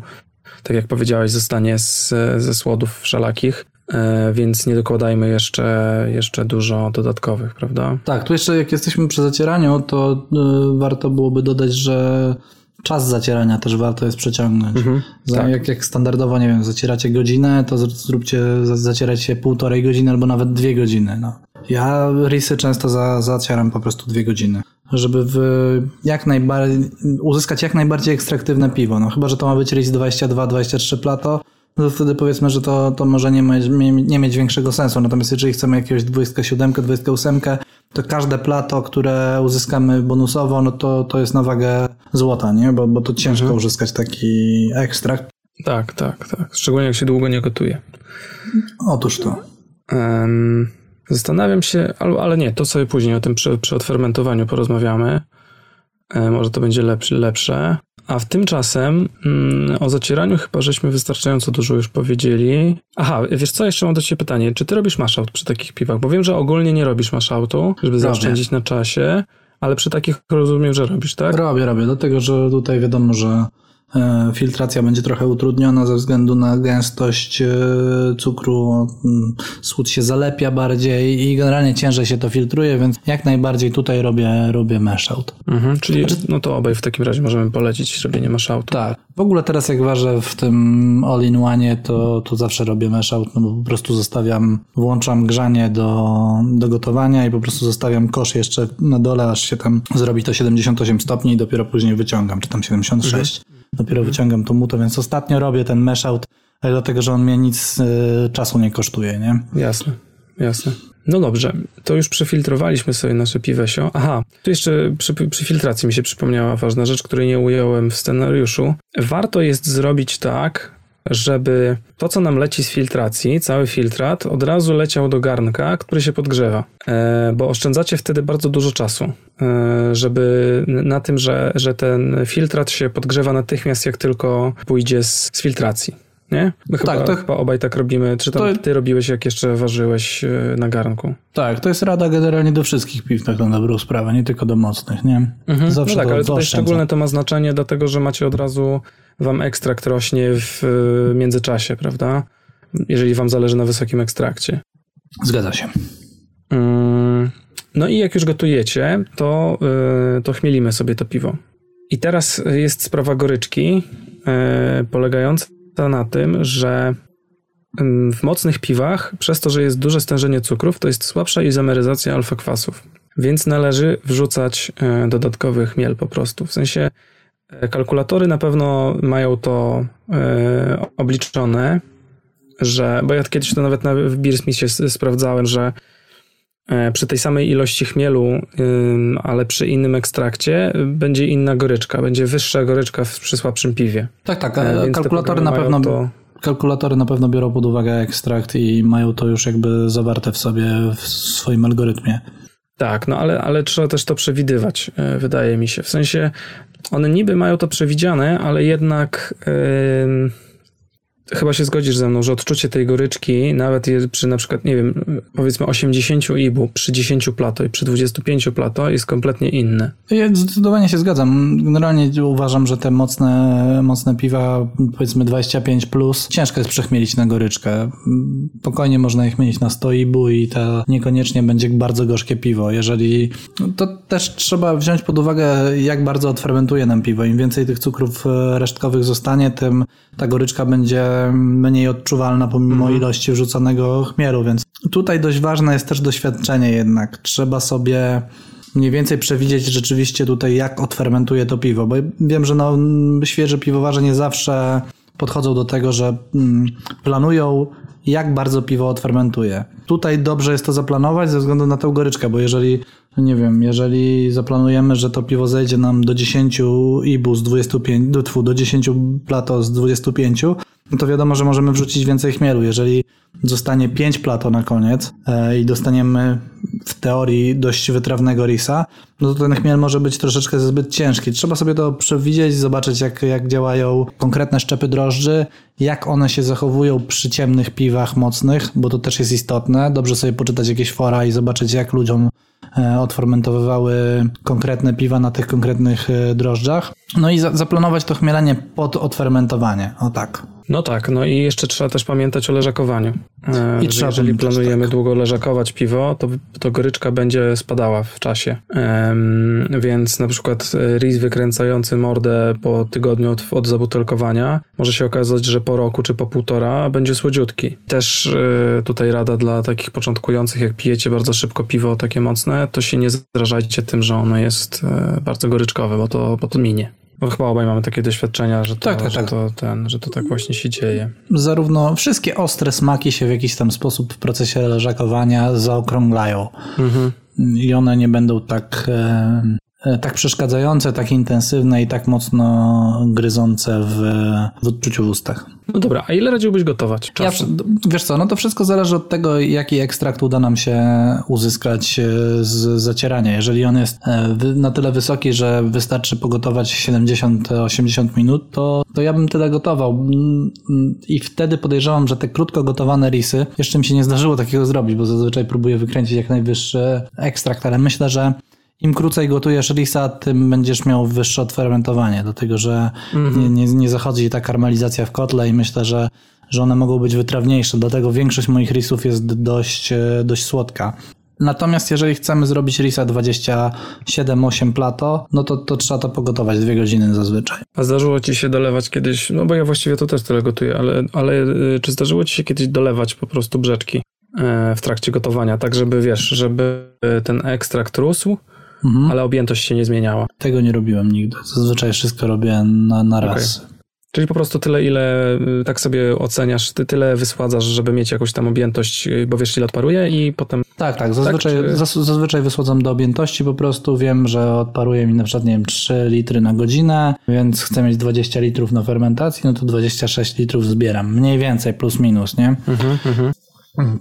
tak jak powiedziałeś, zostanie z, ze słodów wszelakich, e, więc nie dokładajmy jeszcze, jeszcze dużo dodatkowych, prawda? Tak, tu jeszcze jak jesteśmy przy zacieraniu, to y, warto byłoby dodać, że czas zacierania też warto jest przeciągnąć. Za, tak. jak, jak standardowo, nie wiem, zacieracie godzinę, to zróbcie, za- zacierajcie półtorej godziny albo nawet dwie godziny. No. Ja risy często za, zacieram po prostu dwie godziny. Żeby w jak najbardziej, uzyskać jak najbardziej ekstraktywne piwo. No chyba, że to ma być RIS 22-23 plato, no to wtedy powiedzmy, że to, to może nie, ma, nie, nie mieć większego sensu. Natomiast jeżeli chcemy jakiegoś 27, 28, to każde plato, które uzyskamy bonusowo, no to, to jest na wagę złota, nie? Bo, bo to ciężko uzyskać taki ekstrakt. Tak, tak, tak. Szczególnie jak się długo nie gotuje. Otóż to. Em, zastanawiam się, ale, nie, to sobie później o tym przy, przy odfermentowaniu porozmawiamy. E, może to będzie lepsze, lepsze. A w tymczasem mm, o zacieraniu chyba żeśmy wystarczająco dużo już powiedzieli. Aha, wiesz co, jeszcze mam do ciebie pytanie. Czy ty robisz mashout przy takich piwach? Bo wiem, że ogólnie nie robisz mashoutu, żeby zaoszczędzić na czasie, ale przy takich rozumiem, że robisz, tak? Robię, robię. Dlatego, że tutaj wiadomo, że filtracja będzie trochę utrudniona ze względu na gęstość e, cukru. Mm, Słód się zalepia bardziej i generalnie ciężej się to filtruje, więc jak najbardziej tutaj robię, robię mash out. Mhm, czyli no to obaj w takim razie możemy polecić robienie mashoutu. Tak. W ogóle teraz jak ważę w tym all-in-one, to, to zawsze robię mash out, no bo po prostu zostawiam, włączam grzanie do, do gotowania i po prostu zostawiam kosz jeszcze na dole, aż się tam zrobi to 78 stopni i dopiero później wyciągam, czy tam 76. Dopiero wyciągam to muto, więc ostatnio robię ten mash out, ale dlatego, że on mnie nic y, czasu nie kosztuje, nie? Jasne, jasne. No dobrze, to już przefiltrowaliśmy sobie nasze piwesio. Aha, tu jeszcze przy, przy filtracji mi się przypomniała ważna rzecz, której nie ująłem w scenariuszu. Warto jest zrobić tak, żeby to, co nam leci z filtracji, cały filtrat, od razu leciał do garnka, który się podgrzewa, e, bo oszczędzacie wtedy bardzo dużo czasu, e, żeby na tym, że, że ten filtrat się podgrzewa natychmiast, jak tylko pójdzie z, z filtracji. Nie? My chyba, Tak, to- chyba obaj tak robimy. Czy tam to- ty robiłeś, jak jeszcze ważyłeś e, na garnku? Tak, to jest rada generalnie do wszystkich piw, tak na dobrą sprawę, nie tylko do mocnych, nie? no Zawsze tak, to ale tutaj szczególne to ma znaczenie, dlatego że macie od razu, wam ekstrakt rośnie w e, międzyczasie, prawda? Jeżeli wam zależy na wysokim ekstrakcie. Zgadza się. Mm, No i jak już gotujecie, to, e, to chmielimy sobie to piwo. I teraz jest sprawa goryczki, e, polegająca na tym, że mm, w mocnych piwach, przez to, że jest duże stężenie cukrów, to jest słabsza izomeryzacja alfa-kwasów. Więc należy wrzucać dodatkowy chmiel po prostu. W sensie kalkulatory na pewno mają to e, obliczone, że, bo ja kiedyś to nawet na, w Beersmithie sprawdzałem, że e, przy tej samej ilości chmielu, ale przy innym ekstrakcie, y, będzie inna goryczka, będzie wyższa goryczka w, przy słabszym piwie. Tak, tak. E, więc Kalkulatory na pewno to- kalkulatory na pewno biorą pod uwagę ekstrakt i mają to już jakby zawarte w sobie w swoim algorytmie. Tak, no ale, ale trzeba też to przewidywać, wydaje mi się. W sensie one niby mają to przewidziane, ale jednak chyba się zgodzisz ze mną, że odczucie tej goryczki, nawet przy na przykład, nie wiem, powiedzmy 80 ibu, przy 10 plato i przy 25 plato jest kompletnie inne. Ja zdecydowanie się zgadzam. Generalnie uważam, że te mocne, mocne piwa, powiedzmy 25 plus, ciężko jest przechmielić na goryczkę. Spokojnie można ich mieć na 100 ibu i to niekoniecznie będzie bardzo gorzkie piwo. Jeżeli, to też trzeba wziąć pod uwagę, jak bardzo odfermentuje nam piwo. Im więcej tych cukrów e, resztkowych zostanie, tym ta goryczka będzie mniej odczuwalna pomimo mhm. ilości wrzucanego chmielu, więc tutaj dość ważne jest też doświadczenie jednak. Trzeba sobie mniej więcej przewidzieć rzeczywiście tutaj, jak odfermentuje to piwo, bo wiem, że no, świeże piwowarze nie zawsze podchodzą do tego, że mm, planują, jak bardzo piwo odfermentuje. Tutaj dobrze jest to zaplanować ze względu na tę goryczkę, bo jeżeli nie wiem, jeżeli zaplanujemy, że to piwo zejdzie nam do 10 ibu z 25, do, do 10 plato z 25, no to wiadomo, że możemy wrzucić więcej chmielu. Jeżeli zostanie 5 plato na koniec e, i dostaniemy w teorii dość wytrawnego risa, no to ten chmiel może być troszeczkę zbyt ciężki. Trzeba sobie to przewidzieć, zobaczyć jak, jak działają konkretne szczepy drożdży, jak one się zachowują przy ciemnych piwach mocnych, bo to też jest istotne. Dobrze sobie poczytać jakieś fora i zobaczyć jak ludziom E, odfermentowywały konkretne piwa na tych konkretnych e, drożdżach. No i za, zaplanować to chmielenie pod odfermentowanie. O tak. No tak, no i jeszcze trzeba też pamiętać o leżakowaniu. I trzeba jeżeli planujemy tak. długo leżakować piwo, to, to goryczka będzie spadała w czasie. Um, więc na przykład e, ris wykręcający mordę po tygodniu od, od zabutelkowania może się okazać, że po roku czy po półtora będzie słodziutki. Też y, tutaj rada dla takich początkujących, jak pijecie bardzo szybko piwo takie mocne, to się nie zrażajcie tym, że ono jest y, bardzo goryczkowe, bo to, bo to minie. No chyba obaj mamy takie doświadczenia, że to, tak, tak, że, tak. To, ten, że to tak właśnie się dzieje. Zarówno wszystkie ostre smaki się w jakiś tam sposób w procesie leżakowania zaokrąglają. Mhm. I one nie będą tak E, tak przeszkadzające, tak intensywne i tak mocno gryzące w, w odczuciu w ustach. No dobra, a ile radziłbyś gotować? Ja, wiesz co, no to wszystko zależy od tego, jaki ekstrakt uda nam się uzyskać e, z zacierania. Jeżeli on jest e, na tyle wysoki, że wystarczy pogotować 70-80 minut, to, to ja bym tyle gotował. Mm, mm, I wtedy podejrzewam, że te krótko gotowane risy, jeszcze mi się nie zdarzyło takiego zrobić, bo zazwyczaj próbuję wykręcić jak najwyższy ekstrakt, ale myślę, że im krócej gotujesz risa, tym będziesz miał wyższe odfermentowanie, dlatego że mm -hmm. nie, nie, nie zachodzi ta karmelizacja w kotle i myślę, że, że one mogą być wytrawniejsze, dlatego większość moich risów jest dość, e, dość słodka. Natomiast jeżeli chcemy zrobić risa 27-8 plato, no to, to trzeba to pogotować dwie godziny zazwyczaj. A zdarzyło ci się dolewać kiedyś, no bo ja właściwie to też tyle gotuję, ale, ale e, czy zdarzyło ci się kiedyś dolewać po prostu brzeczki e, w trakcie gotowania, tak żeby wiesz, żeby ten ekstrakt rósł, mhm. ale objętość się nie zmieniała. Tego nie robiłem nigdy. Zazwyczaj wszystko robię na, na raz. Okay. Czyli po prostu tyle, ile y, tak sobie oceniasz, ty tyle wysładzasz, żeby mieć jakąś tam objętość, y, bo wiesz, ile odparuje i potem... Tak, tak. Zazwyczaj, tak, czy... zazwyczaj wysładzam do objętości po prostu. Wiem, że odparuje mi na przykład, nie wiem, 3 litry na godzinę, więc chcę mieć 20 litrów na fermentacji, no to 26 litrów zbieram. Mniej więcej, plus minus, nie? Mhm, mhm. Mhm.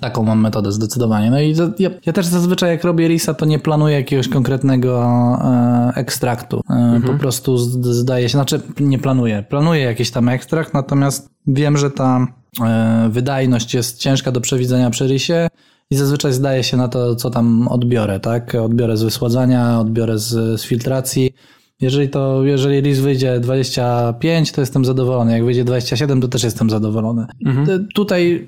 Taką mam metodę zdecydowanie. No i ja, ja, też zazwyczaj jak robię risa, to nie planuję jakiegoś konkretnego e, ekstraktu. E, mhm. Po prostu zdaje się, znaczy nie planuję. Planuję jakiś tam ekstrakt, natomiast wiem, że ta e, wydajność jest ciężka do przewidzenia przy risie i zazwyczaj zdaje się na to, co tam odbiorę, tak? Odbiorę z wysładzania, odbiorę z, z filtracji jeżeli to, jeżeli RIS wyjdzie 25, to jestem zadowolony. Jak wyjdzie 27, to też jestem zadowolony. Mhm. Tutaj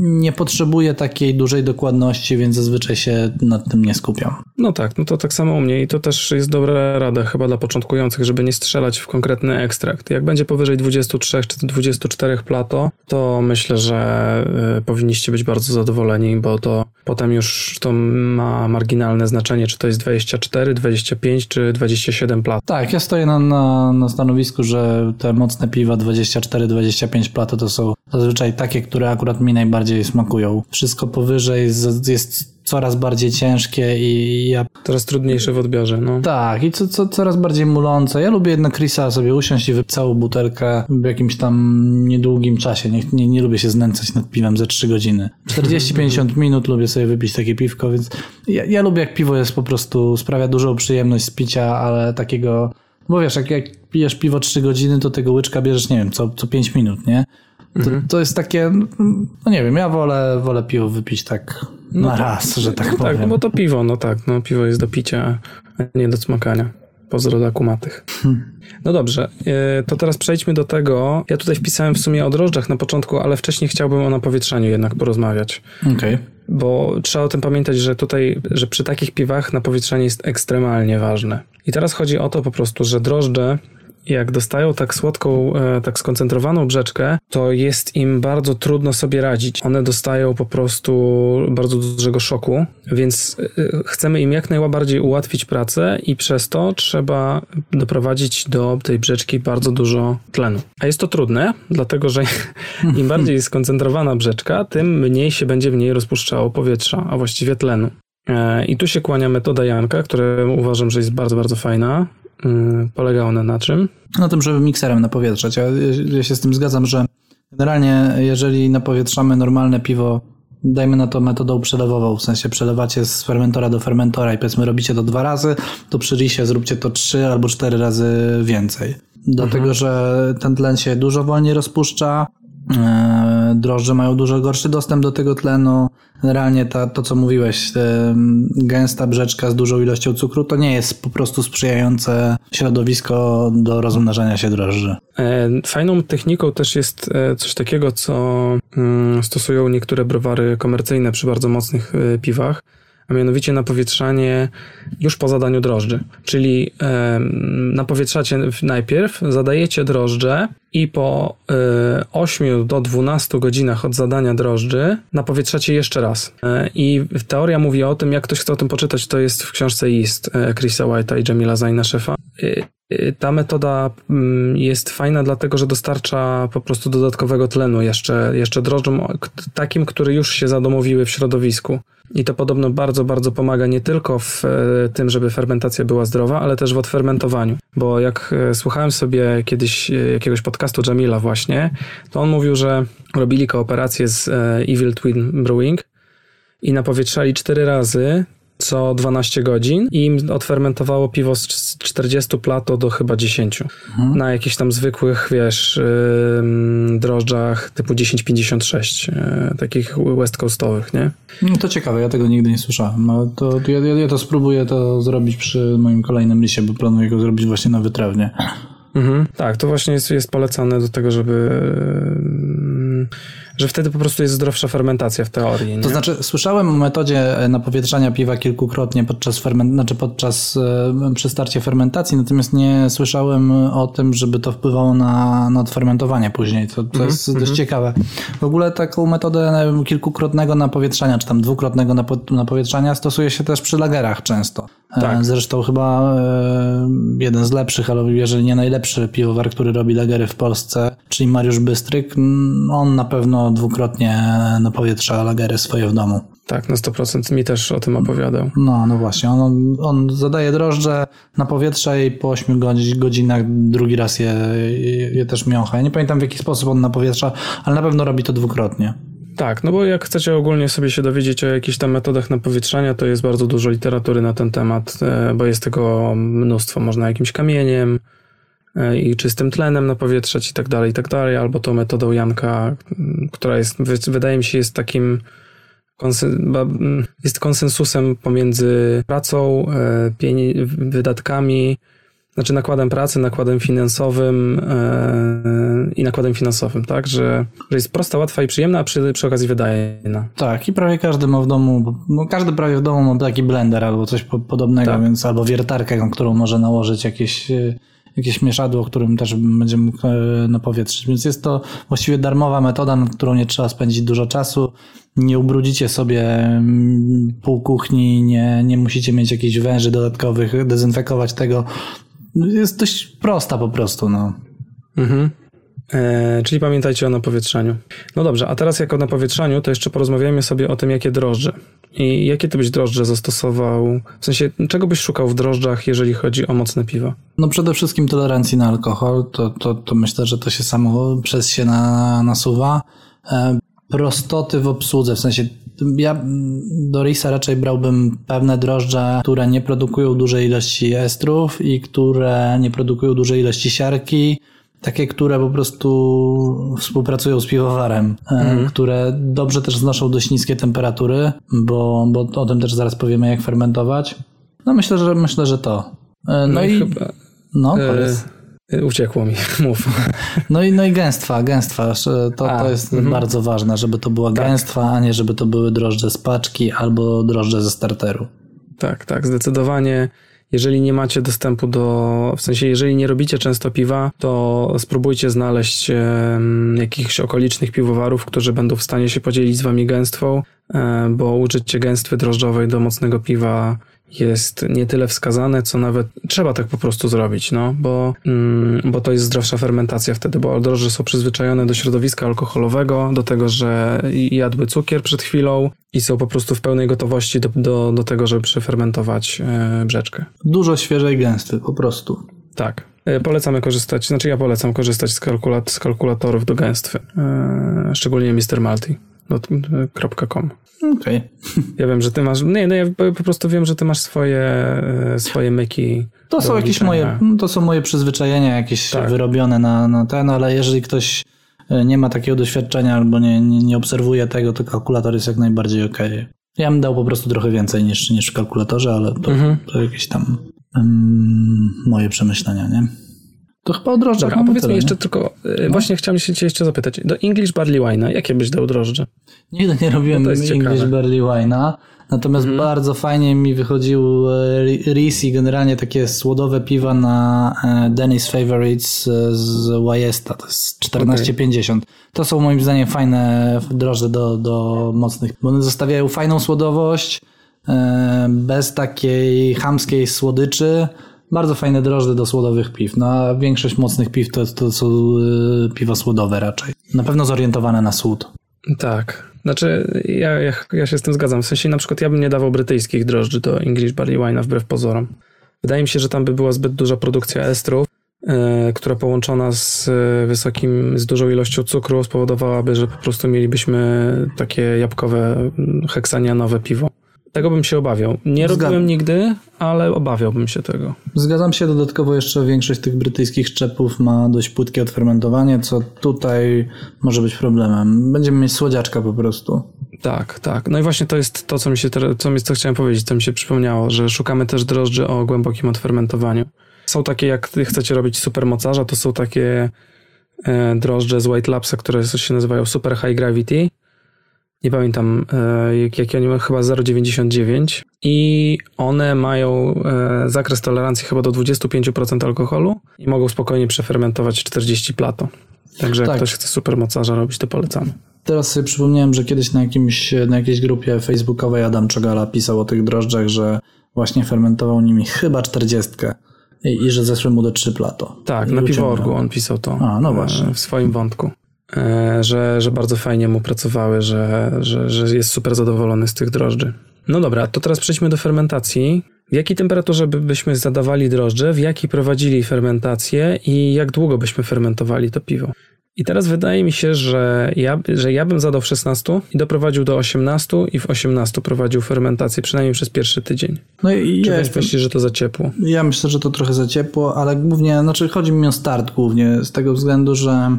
nie potrzebuję takiej dużej dokładności, więc zazwyczaj się nad tym nie skupiam. No tak, no to tak samo u mnie i to też jest dobra rada chyba dla początkujących, żeby nie strzelać w konkretny ekstrakt. Jak będzie powyżej 23 czy 24 plato, to myślę, że y, powinniście być bardzo zadowoleni, bo to potem już to ma marginalne znaczenie, czy to jest 24, 25 czy 27 plato. Tak, ja stoję na, na, na stanowisku, że te mocne piwa 24-25 plato to są zazwyczaj takie, które akurat mi najbardziej smakują. Wszystko powyżej jest, jest coraz bardziej ciężkie i ja... Coraz trudniejsze w odbiorze, no. Tak, i co, co, coraz bardziej mulące. Ja lubię jednak Chrisa sobie usiąść i wypić całą butelkę w jakimś tam niedługim czasie. Nie, nie, nie lubię się znęcać nad piwem ze 3 godziny. 40-50 minut lubię sobie wypić takie piwko, więc ja, ja lubię jak piwo jest po prostu, sprawia dużą przyjemność z picia, ale takiego Bo wiesz, jak, jak pijesz piwo 3 godziny, to tego łyczka bierzesz, nie wiem, co, co 5 minut, nie? To, Mhm. to jest takie, no nie wiem, ja wolę, wolę piwo wypić tak na raz, że tak no powiem. tak, bo to piwo, no tak, no piwo jest do picia, a nie do cmakania. Pozdro dla kumatych. No dobrze, e, to teraz przejdźmy do tego. Ja tutaj wpisałem w sumie o drożdżach na początku, ale wcześniej chciałbym o napowietrzaniu jednak porozmawiać. Okej. Bo trzeba o tym pamiętać, że tutaj, że przy takich piwach napowietrzanie jest ekstremalnie ważne. I teraz chodzi o to po prostu, że drożdże jak dostają tak słodką, e, tak skoncentrowaną brzeczkę, to jest im bardzo trudno sobie radzić. One dostają po prostu bardzo dużego szoku, więc e, chcemy im jak najbardziej ułatwić pracę i przez to trzeba doprowadzić do tej brzeczki bardzo dużo tlenu. A jest to trudne, dlatego że im bardziej skoncentrowana brzeczka, tym mniej się będzie w niej rozpuszczało powietrza, a właściwie tlenu. E, I tu się kłania metoda Janka, która uważam, że jest bardzo, bardzo fajna. Y, Polega ona na czym? Na tym, żeby mikserem napowietrzać. Ja, ja się z tym zgadzam, że generalnie jeżeli napowietrzamy normalne piwo, dajmy na to metodą przelewową, w sensie przelewacie z fermentora do fermentora i powiedzmy robicie to dwa razy, to przy risie zróbcie to trzy albo cztery razy więcej. Dlatego, że ten tlen się dużo wolniej rozpuszcza, e, drożdże mają dużo gorszy dostęp do tego tlenu. Generalnie ta, to, co mówiłeś, e, gęsta brzeczka z dużą ilością cukru, to nie jest po prostu sprzyjające środowisko do rozmnażania się drożdży. E, Fajną techniką też jest e, coś takiego, co mm, stosują niektóre browary komercyjne przy bardzo mocnych e, piwach, a mianowicie napowietrzanie już po zadaniu drożdży. Czyli napowietrzacie najpierw, zadajecie drożdże i po e, 8 do 12 godzinach od zadania drożdży napowietrzacie jeszcze raz. E, I teoria mówi o tym, jak ktoś chce o tym poczytać, to jest w książce Yeast e, Chrisa White'a i Jamila Zajna szefa. E, ta metoda mm, jest fajna, dlatego że dostarcza po prostu dodatkowego tlenu jeszcze, jeszcze drożdżom, takim, które już się zadomowiły w środowisku. I to podobno bardzo, bardzo pomaga nie tylko w e, tym, żeby fermentacja była zdrowa, ale też w odfermentowaniu. Bo jak e, słuchałem sobie kiedyś e, jakiegoś podcastu Jamila właśnie, to on mówił, że robili kooperację z e, Evil Twin Brewing i napowietrzali cztery razy co 12 godzin i im odfermentowało piwo z z 40 plato do chyba 10. Na jakichś tam zwykłych, wiesz, drożdżach typu 1056, yy, takich west coastowych, nie? No to ciekawe, ja tego nigdy nie słyszałem. No to ja, ja, ja to spróbuję to zrobić przy moim kolejnym lisie, bo planuję go zrobić właśnie na wytrawnie. Mhm. Tak, to właśnie jest, jest polecane do tego, żeby ym, że wtedy po prostu jest zdrowsza fermentacja w teorii. Nie? To znaczy, słyszałem o metodzie e, napowietrzania piwa kilkukrotnie podczas, ferment, znaczy podczas e, przy starcie fermentacji, natomiast nie słyszałem o tym, żeby to wpływało na, na odfermentowanie później. To, to jest dość ciekawe. W ogóle taką metodę kilkukrotnego napowietrzania, czy tam dwukrotnego napo, napowietrzania stosuje się też przy lagerach często. E, Tak. Zresztą chyba e, jeden z lepszych, ale jeżeli nie najlepszy piwowar, który robi lagery w Polsce, czyli Mariusz Bystryk, on na pewno dwukrotnie napowietrza lagery swoje w domu. Tak, na 100% mi też o tym opowiadał. No, no właśnie. On, on zadaje drożdże na powietrze i po 8 godzi- godzinach drugi raz je, je, je też miącha. Ja nie pamiętam w jaki sposób on napowietrza, ale na pewno robi to dwukrotnie. Tak, no bo jak chcecie ogólnie sobie się dowiedzieć o jakichś tam metodach napowietrzania, to jest bardzo dużo literatury na ten temat, e, bo jest tego mnóstwo. Można jakimś kamieniem e, i czystym tlenem napowietrzać i tak dalej, i tak dalej, albo tą metodą Janka, która jest, wy- wydaje mi się, jest takim jest konsensusem pomiędzy pracą, e, wydatkami, znaczy nakładem pracy, nakładem finansowym e, i nakładem finansowym, tak? Że, że jest prosta, łatwa i przyjemna, a przy, przy okazji wydajna. Tak, i prawie każdy ma w domu, no każdy prawie w domu ma taki blender albo coś po, podobnego, Tak. więc albo wiertarkę, którą może nałożyć jakieś, e, jakieś mieszadło, którym też będzie mógł e, napowietrzyć. Więc jest to właściwie darmowa metoda, nad którą nie trzeba spędzić dużo czasu. Nie ubrudzicie sobie mm, pół kuchni, nie, nie musicie mieć jakichś węży dodatkowych, dezynfekować tego. Jest dość prosta po prostu, no. Mhm. E, czyli pamiętajcie o napowietrzaniu. No dobrze, a teraz jak o napowietrzaniu, to jeszcze porozmawiajmy sobie o tym, jakie drożdże. I jakie ty byś drożdże zastosował? W sensie, czego byś szukał w drożdżach, jeżeli chodzi o mocne piwo? No przede wszystkim tolerancji na alkohol, to, to, to myślę, że to się samo przez się na, nasuwa. E, prostoty w obsłudze, w sensie Ja do risa raczej brałbym pewne drożdże, które nie produkują dużej ilości estrów i które nie produkują dużej ilości siarki. Takie, które po prostu współpracują z piwowarem, mhm. które dobrze też znoszą dość niskie temperatury, bo, bo o tym też zaraz powiemy, jak fermentować. No myślę, że myślę, że to. No, no i chyba. No, powiedz. Uciekło mi, mów. No i, no i gęstwa, gęstwa. To, a, to jest mm bardzo ważne, żeby to była tak. gęstwa, a nie żeby to były drożdże z paczki albo drożdże ze starteru. Tak, tak, zdecydowanie. Jeżeli nie macie dostępu do, w sensie jeżeli nie robicie często piwa, to spróbujcie znaleźć jakichś okolicznych piwowarów, którzy będą w stanie się podzielić z wami gęstwą, e, bo użycie gęstwy drożdżowej do mocnego piwa jest nie tyle wskazane, co nawet trzeba tak po prostu zrobić, no, bo, mm, bo to jest zdrowsza fermentacja wtedy, bo drożdże są przyzwyczajone do środowiska alkoholowego, do tego, że jadły cukier przed chwilą i są po prostu w pełnej gotowości do, do, do tego, żeby przefermentować e, brzeczkę. Dużo świeżej gęsty, po prostu. Tak. E, polecamy korzystać, znaczy ja polecam korzystać z, kalkulat, z kalkulatorów do gęstwy, e, szczególnie Mr. Malty. .com. Okej. Okay. Ja wiem, że ty masz. Nie, no ja po prostu wiem, że ty masz swoje, e, swoje myki. To są jakieś moje, to są moje przyzwyczajenia jakieś tak. wyrobione na, na ten, ale jeżeli ktoś e, nie ma takiego doświadczenia albo nie, nie, nie obserwuje tego, to kalkulator jest jak najbardziej ok. Ja bym dał po prostu trochę więcej niż, niż w kalkulatorze, ale to, mhm. to jakieś tam um, moje przemyślenia, nie? To chyba o drożdżach Dobra, powiedz mi jeszcze nie? tylko, e, no. właśnie chciałem się cię jeszcze zapytać, do English Barley Wine'a, jakie byś dał drożdże? Nigdy nie robiłem no English ciekawe. Barley Wine'a, natomiast mhm. bardzo fajnie mi wychodził e, Reese i generalnie takie słodowe piwa na e, Dennis Favorites z Wajesta, to jest 14,50. Okay. To są moim zdaniem fajne drożdże do, do mocnych, bo one zostawiają fajną słodowość, bez takiej chamskiej słodyczy, bardzo fajne drożdże do słodowych piw. No większość mocnych piw to, to są y, piwa słodowe raczej. Na pewno zorientowane na słód. Tak. Znaczy, ja, ja, ja się z tym zgadzam. W sensie na przykład ja bym nie dawał brytyjskich drożdży do English Barley Wine'a wbrew pozorom. Wydaje mi się, że tam by była zbyt duża produkcja estrów, yy, która połączona z y, wysokim, z dużą ilością cukru spowodowałaby, że po prostu mielibyśmy takie jabłkowe, heksanianowe piwo. Tego bym się obawiał. Nie robiłem nigdy, ale obawiałbym się tego. Zgadzam się. Dodatkowo jeszcze większość tych brytyjskich szczepów ma dość płytkie odfermentowanie, co tutaj może być problemem. Będziemy mieć słodziaczka po prostu. Tak, tak. No i właśnie to jest to, co mi się, co, mi, co chciałem powiedzieć, co mi się przypomniało, że szukamy też drożdży o głębokim odfermentowaniu. Są takie, jak chcecie robić supermocarza, to są takie e, drożdże z White Labsa, które się nazywają Super High Gravity nie pamiętam e, jakie oni mają, chyba 0,99 i one mają e, zakres tolerancji chyba do 25% alkoholu i mogą spokojnie przefermentować 40 plato. Także jak tak. ktoś chce supermocarza robić, to polecamy. Teraz sobie przypomniałem, że kiedyś na, jakimś, na jakiejś grupie facebookowej Adam Czogala pisał o tych drożdżach, że właśnie fermentował nimi chyba 40 i, i że zeszły mu do 3 plato. Tak, I na piworgu on pisał to A, no właśnie. w swoim wątku. E, że, że bardzo fajnie mu pracowały, że, że, że jest super zadowolony z tych drożdży. No dobra, to teraz przejdźmy do fermentacji. W jakiej temperaturze byśmy zadawali drożdże, w jakiej prowadzili fermentację i jak długo byśmy fermentowali to piwo? I teraz wydaje mi się, że ja, że ja bym zadał w 16 i doprowadził do 18 i w 18 prowadził fermentację, przynajmniej przez pierwszy tydzień. No i Czy ja jestem, myślisz, że to za ciepło? Ja myślę, że to trochę za ciepło, ale głównie, znaczy chodzi mi o start głównie z tego względu, że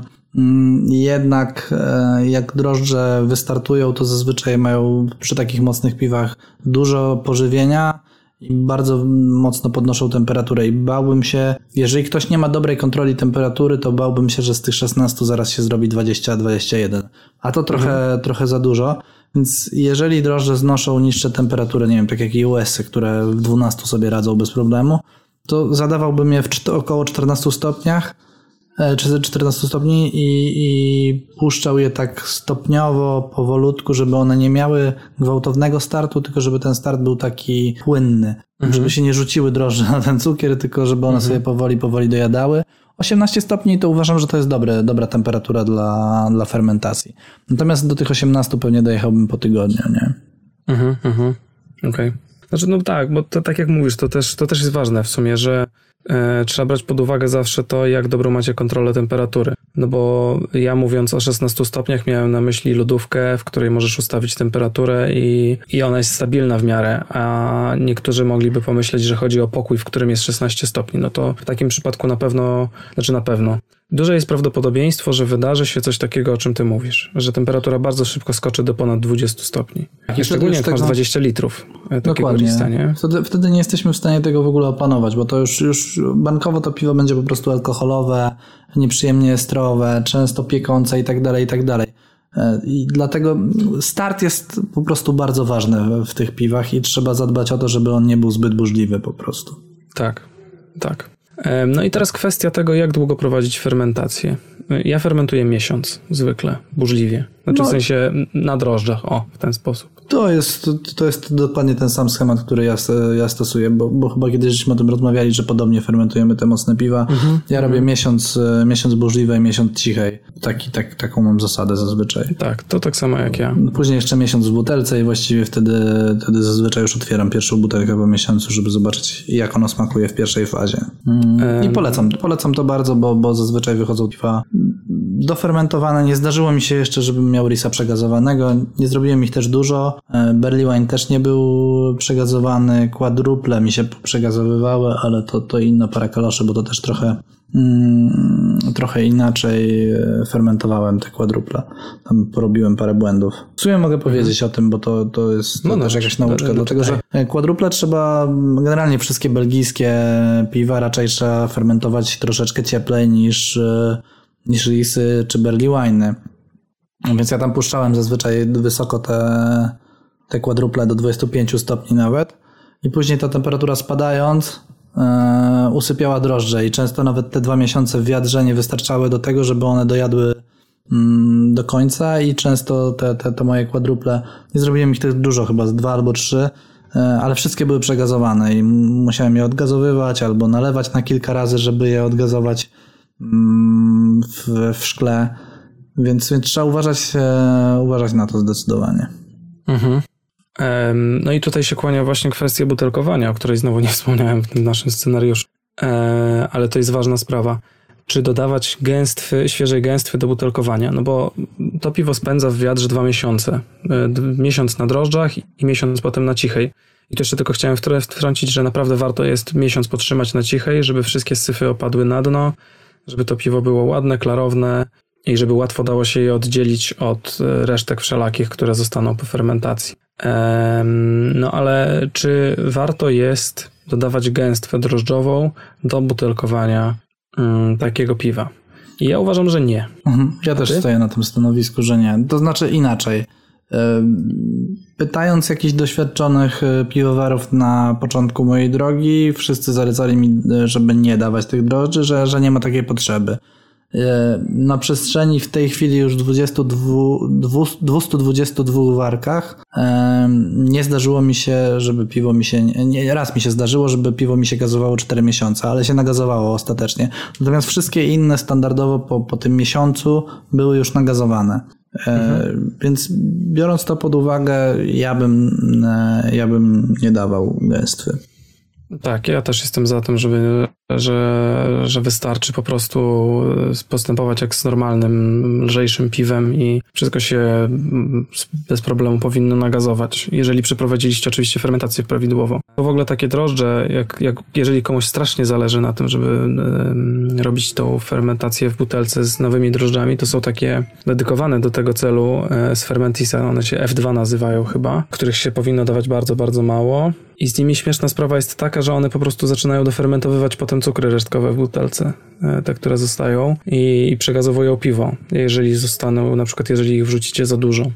jednak e, jak drożdże wystartują, to zazwyczaj mają przy takich mocnych piwach dużo pożywienia i bardzo mocno podnoszą temperaturę i bałbym się, jeżeli ktoś nie ma dobrej kontroli temperatury, to bałbym się, że z tych 16 zaraz się zrobi 20-21, a to trochę, mhm. trochę za dużo. Więc jeżeli drożdże znoszą niższe temperatury, nie wiem, tak jak i US-y, które w 12 sobie radzą bez problemu, to zadawałbym je w około 14 stopniach, 14 stopni i, i puszczał je tak stopniowo, powolutku, żeby one nie miały gwałtownego startu, tylko żeby ten start był taki płynny. Mhm. Żeby się nie rzuciły drożdże na ten cukier, tylko żeby one mhm. sobie powoli, powoli dojadały. 18 stopni to uważam, że to jest dobre, dobra temperatura dla, dla fermentacji. Natomiast do tych 18 pewnie dojechałbym po tygodniu, nie? Mhm, mhm. Okej. Okay. Znaczy, no tak, bo to tak jak mówisz, to też, to też jest ważne w sumie, że e, trzeba brać pod uwagę zawsze to, jak dobrą macie kontrolę temperatury. No bo ja mówiąc o 16 stopniach miałem na myśli lodówkę, w której możesz ustawić temperaturę i, i ona jest stabilna w miarę, a niektórzy mogliby pomyśleć, że chodzi o pokój, w którym jest 16 stopni. No to w takim przypadku na pewno, znaczy na pewno, duże jest prawdopodobieństwo, że wydarzy się coś takiego, o czym ty mówisz, że temperatura bardzo szybko skoczy do ponad 20 stopni. I szczególnie jak tego- masz 20 litrów e, takiego Dokładnie. lista, nie? Wtedy, wtedy nie jesteśmy w stanie tego w ogóle opanować, bo to już, już bankowo to piwo będzie po prostu alkoholowe, nieprzyjemnie estrowe, często piekące i tak dalej, i tak dalej. E, I dlatego start jest po prostu bardzo ważny w, w tych piwach i trzeba zadbać o to, żeby on nie był zbyt burzliwy po prostu. Tak, tak. No i teraz kwestia tego, jak długo prowadzić fermentację. Ja fermentuję miesiąc zwykle, burzliwie. Znaczy No. w sensie na drożdżach, o, w ten sposób. To jest, to jest dokładnie ten sam schemat, który ja, ja stosuję, bo, bo chyba kiedyś żeśmy o tym rozmawiali, że podobnie fermentujemy te mocne piwa. Ja robię miesiąc, e, miesiąc burzliwej, miesiąc cichej. Taki, tak, taką mam zasadę zazwyczaj. Tak, to tak samo jak ja. Później jeszcze miesiąc w butelce i właściwie wtedy, wtedy zazwyczaj już otwieram pierwszą butelkę po miesiącu, żeby zobaczyć jak ono smakuje w pierwszej fazie. Mm, I polecam, polecam to bardzo, bo, bo zazwyczaj wychodzą piwa dofermentowane. Nie zdarzyło mi się jeszcze, żebym miał risa przegazowanego. Nie zrobiłem ich też dużo. E, Berry Wine też nie był przegazowany. Quadruple mi się przegazowywały, ale to, to inna para kaloszy, bo to też trochę mm, trochę inaczej e, fermentowałem te quadruple. Tam porobiłem parę błędów. W sumie mogę powiedzieć o tym, bo to, to jest No, no, też jakaś nauczka, no, dlatego że czytaj. e, quadruple trzeba, generalnie wszystkie belgijskie piwa raczej trzeba fermentować troszeczkę cieplej niż, e, niż risy czy berli wine'y. Więc ja tam puszczałem zazwyczaj wysoko te, te quadruple do 25 stopni nawet. I później ta temperatura spadając e, usypiała drożdże. I często nawet te dwa miesiące w wiadrze nie wystarczały do tego, żeby one dojadły mm, do końca. I często te, te, te moje quadruple, nie zrobiłem ich też dużo, chyba z dwa albo trzy, e, ale wszystkie były przegazowane. I musiałem je odgazowywać albo nalewać na kilka razy, żeby je odgazować mm, w, w szkle, więc, więc trzeba uważać, uważać na to zdecydowanie. Mhm. No i tutaj się kłania właśnie kwestia butelkowania, o której znowu nie wspomniałem w tym naszym scenariuszu. E, Ale to jest ważna sprawa. Czy dodawać gęstwy, świeżej gęstwy do butelkowania? No bo to piwo spędza w wiadrze dwa miesiące. E, Miesiąc na drożdżach i miesiąc potem na cichej. I tu jeszcze tylko chciałem wtr- wtrącić, że naprawdę warto jest miesiąc potrzymać na cichej, żeby wszystkie syfy opadły na dno, żeby to piwo było ładne, klarowne i żeby łatwo dało się je oddzielić od e, resztek wszelakich, które zostaną po fermentacji. No ale czy warto jest dodawać gęstwę drożdżową do butelkowania mm, takiego piwa? I ja uważam, że nie. Mhm. Ja też ty? stoję na tym stanowisku, że nie. To znaczy inaczej. Pytając jakichś doświadczonych y, piwowarów na początku mojej drogi, wszyscy zalecali mi, y, żeby nie dawać tych drożdży, że, że nie ma takiej potrzeby. Y, Na przestrzeni w tej chwili już 22, 222 warkach ym, nie zdarzyło mi się, żeby piwo mi się, nie, raz mi się zdarzyło, żeby piwo mi się gazowało 4 miesiące, ale się nagazowało ostatecznie. Natomiast wszystkie inne standardowo po, po tym miesiącu były już nagazowane. E, Więc biorąc to pod uwagę, ja bym, e, ja bym nie dawał gęstwy. Tak, ja też jestem za tym, żeby, że, że wystarczy po prostu e, postępować jak z normalnym, lżejszym piwem i wszystko się bez problemu powinno nagazować, jeżeli przeprowadziliście oczywiście fermentację prawidłową. To w ogóle takie drożdże, jak, jak jeżeli komuś strasznie zależy na tym, żeby robić tą fermentację w butelce z nowymi drożdżami, to są takie dedykowane do tego celu e, z Fermentisa, one się F2 nazywają chyba, których się powinno dawać bardzo, bardzo mało. I z nimi śmieszna sprawa jest taka, że one po prostu zaczynają dofermentowywać potem cukry resztkowe w butelce, e, te, które zostają i, i przegazowują piwo, jeżeli zostaną, na przykład jeżeli ich wrzucicie za dużo.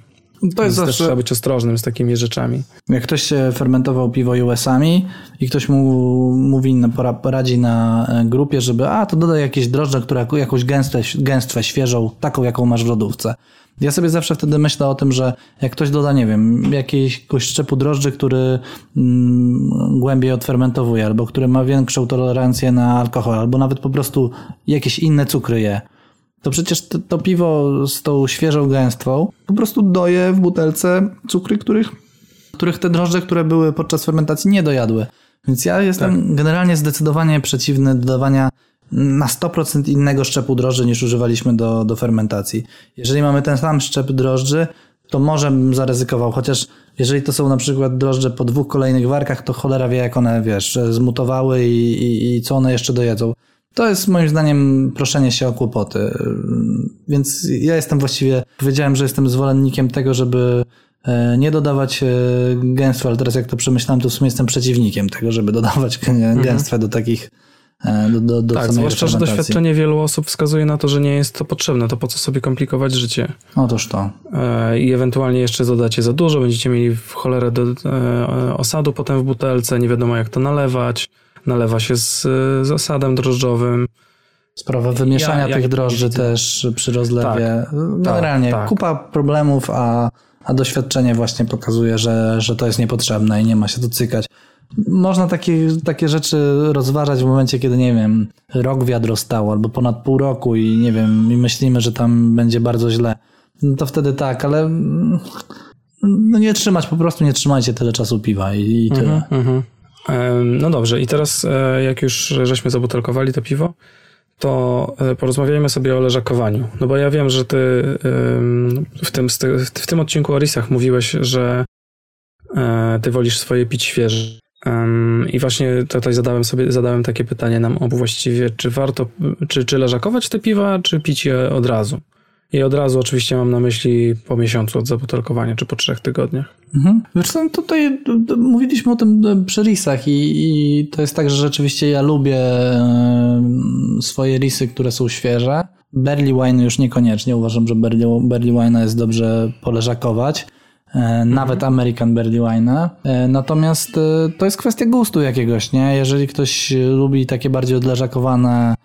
To jest zawsze, trzeba być ostrożnym z takimi rzeczami. jak ktoś się fermentował piwo US-ami i ktoś mu mówi, poradzi na e, grupie, żeby a, to dodaj jakieś drożdże, które jakąś gęstwę, gęstwę świeżą, taką jaką masz w lodówce. Ja sobie zawsze wtedy myślę o tym, że jak ktoś doda, nie wiem, jakiegoś szczepu drożdży, który mm, głębiej odfermentowuje, albo który ma większą tolerancję na alkohol, albo nawet po prostu jakieś inne cukry je, to przecież to, to piwo z tą świeżą gęstwą po prostu doje w butelce cukry, których, których te drożdże, które były podczas fermentacji nie dojadły. Więc ja jestem tak. generalnie zdecydowanie przeciwny dodawania na 100% innego szczepu drożdży niż używaliśmy do, do fermentacji. Jeżeli mamy ten sam szczep drożdży, to może bym zaryzykował, chociaż jeżeli to są na przykład drożdże po dwóch kolejnych warkach, to cholera wie, jak one, wiesz, zmutowały i, i, i co one jeszcze dojedzą. To jest moim zdaniem proszenie się o kłopoty. Więc ja jestem właściwie, powiedziałem, że jestem zwolennikiem tego, żeby e, nie dodawać e, gęstwa, ale teraz jak to przemyślałem, to w sumie jestem przeciwnikiem tego, żeby dodawać mhm. gęstwa do takich do, do, do tak, zwłaszcza, że doświadczenie wielu osób wskazuje na to, że nie jest to potrzebne, to po co sobie komplikować życie. Otóż to. I ewentualnie jeszcze dodacie za dużo, będziecie mieli w cholerę do, osadu potem w butelce, nie wiadomo jak to nalewać nalewa się z, z osadem drożdżowym. Sprawa wymieszania ja, tych drożdży też przy rozlewie. Tak, Generalnie tak, tak. kupa problemów, a, a doświadczenie właśnie pokazuje, że, że to jest niepotrzebne i nie ma się tu cykać. Można takie, takie rzeczy rozważać w momencie, kiedy, nie wiem, rok wiadro stało albo ponad pół roku i nie wiem, i myślimy, że tam będzie bardzo źle. No to wtedy tak, ale no nie trzymać, po prostu nie trzymajcie tyle czasu piwa i, i tyle. Mm -hmm. No dobrze, i teraz e, jak już żeśmy zabutelkowali to piwo, to e, porozmawiajmy sobie o leżakowaniu. No bo ja wiem, że ty w tym, w tym odcinku o risach mówiłeś, że e, ty wolisz swoje pić świeże. I właśnie tutaj zadałem sobie zadałem takie pytanie nam obu właściwie, czy warto, czy, czy leżakować te piwa, czy pić je od razu? I od razu oczywiście mam na myśli po miesiącu od zabutelkowania, czy po trzech tygodniach. Mhm. Wiesz co, tutaj mówiliśmy o tym e, przy risach i, i to jest tak, że rzeczywiście ja lubię swoje risy, które są świeże. Berli wine już niekoniecznie. Uważam, że berli, berli wine jest dobrze poleżakować. E, nawet mhm. American Berli Wine. E, natomiast to jest kwestia gustu jakiegoś, nie? Jeżeli ktoś lubi takie bardziej odleżakowane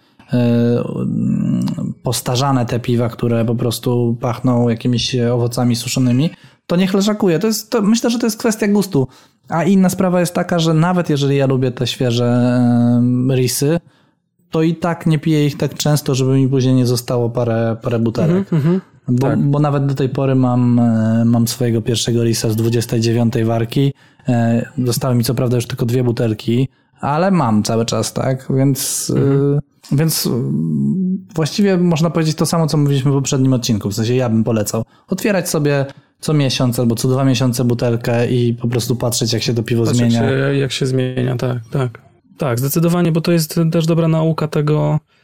postarzane te piwa, które po prostu pachną jakimiś owocami suszonymi, to niech leżakuje. To jest, to myślę, że to jest kwestia gustu. A inna sprawa jest taka, że nawet jeżeli ja lubię te świeże risy, to i tak nie piję ich tak często, żeby mi później nie zostało parę, parę butelek. Mm -hmm, bo, tak. bo, nawet do tej pory mam, e, mam swojego pierwszego risa z 29 warki. E, zostały mi co prawda już tylko dwie butelki, ale mam cały czas, tak? Więc, mhm. y, więc właściwie można powiedzieć to samo, co mówiliśmy w poprzednim odcinku. W sensie ja bym polecał otwierać sobie co miesiąc albo co dwa miesiące butelkę i po prostu patrzeć, jak się to piwo Patrz, zmienia. Jak się, jak się zmienia, tak, tak. Tak, zdecydowanie, bo to jest też dobra nauka tego, e,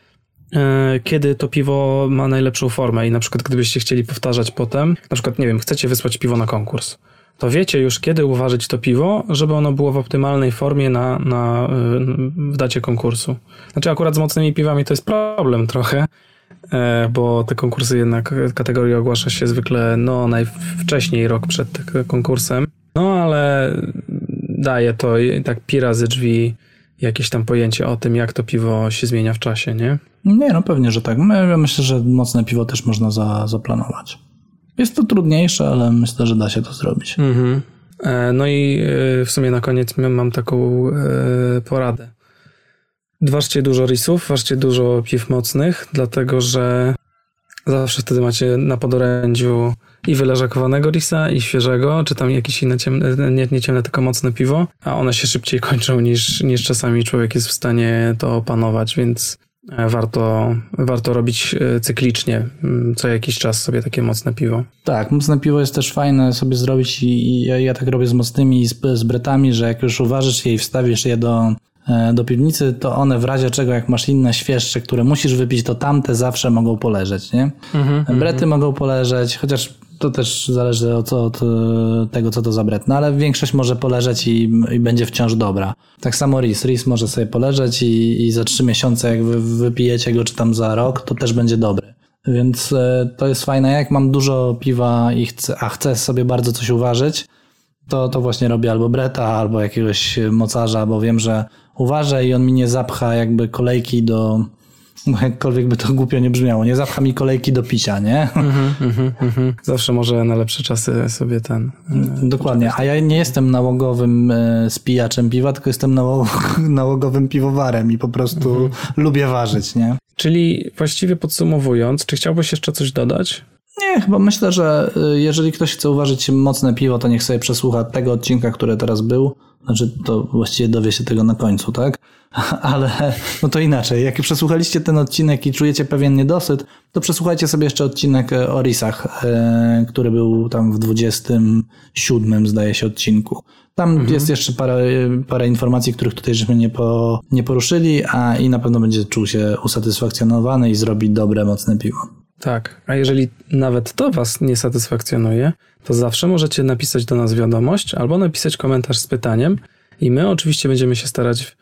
kiedy to piwo ma najlepszą formę i na przykład gdybyście chcieli powtarzać potem, na przykład, nie wiem, chcecie wysłać piwo na konkurs to wiecie już, kiedy uważać to piwo, żeby ono było w optymalnej formie na, na, w dacie konkursu. Znaczy, akurat z mocnymi piwami to jest problem trochę, e, bo te konkursy jednak, kategoria ogłasza się zwykle no, najwcześniej, rok przed konkursem. No, ale daje to tak pi razy drzwi jakieś tam pojęcie o tym, jak to piwo się zmienia w czasie, nie? Nie, no pewnie, że tak. Ja myślę, że mocne piwo też można za, zaplanować. Jest to trudniejsze, ale myślę, że da się to zrobić. Mhm. E, no i e, w sumie na koniec mam taką e, poradę. Ważcie dużo risów, ważcie dużo piw mocnych, dlatego że zawsze wtedy macie na podorędziu i wyleżakowanego risa, i świeżego, czy tam jakieś inne ciemne, nie, nie ciemne, tylko mocne piwo, a one się szybciej kończą niż, niż czasami człowiek jest w stanie to opanować, więc warto, warto robić e, cyklicznie, mm, co jakiś czas sobie takie mocne piwo. Tak, mocne piwo jest też fajne sobie zrobić i, i ja, ja, tak robię z mocnymi z, z bretami, że jak już uważasz je i wstawisz je do, e, do piwnicy, to one w razie czego, jak masz inne świeższe, które musisz wypić, to tamte zawsze mogą poleżeć, nie? Mm-hmm, Brety mm-hmm. mogą poleżeć, chociaż to też zależy od, od, tego, co to za bret. No ale większość może poleżeć i, i będzie wciąż dobra. Tak samo ris. Ris może sobie poleżeć i, i za trzy miesiące, jak wy wypijecie go, czy tam za rok, to też będzie dobry. Więc e, to jest fajne. Jak mam dużo piwa i chcę, a chcę sobie bardzo coś uważać, to, to właśnie robię albo breta, albo jakiegoś mocarza, bo wiem, że uważę i on mi nie zapcha jakby kolejki do, jakkolwiek by to głupio nie brzmiało, nie zapcha mi kolejki do picia, nie? Mm-hmm, mm-hmm, mm-hmm. Zawsze może na lepsze czasy sobie ten... E, Dokładnie, a ja nie jestem nałogowym e, spijaczem piwa, tylko jestem nałogowym piwowarem i po prostu mhm. lubię ważyć, nie? Czyli właściwie podsumowując, czy chciałbyś jeszcze coś dodać? Nie, chyba myślę, że e, jeżeli ktoś chce uważać mocne piwo, to niech sobie przesłucha tego odcinka, który teraz był, Znaczy, to właściwie dowie się tego na końcu, tak? Ale no to inaczej. Jak przesłuchaliście ten odcinek i czujecie pewien niedosyt, to przesłuchajcie sobie jeszcze odcinek o Risach, e, który był tam w 27 zdaje się odcinku. Tam mhm. jest jeszcze parę, parę informacji, których tutaj żeśmy nie, po, nie poruszyli, a i na pewno będzie czuł się usatysfakcjonowany i zrobi dobre, mocne piwo. Tak, a jeżeli nawet to Was nie satysfakcjonuje, to zawsze możecie napisać do nas wiadomość albo napisać komentarz z pytaniem i my oczywiście będziemy się starać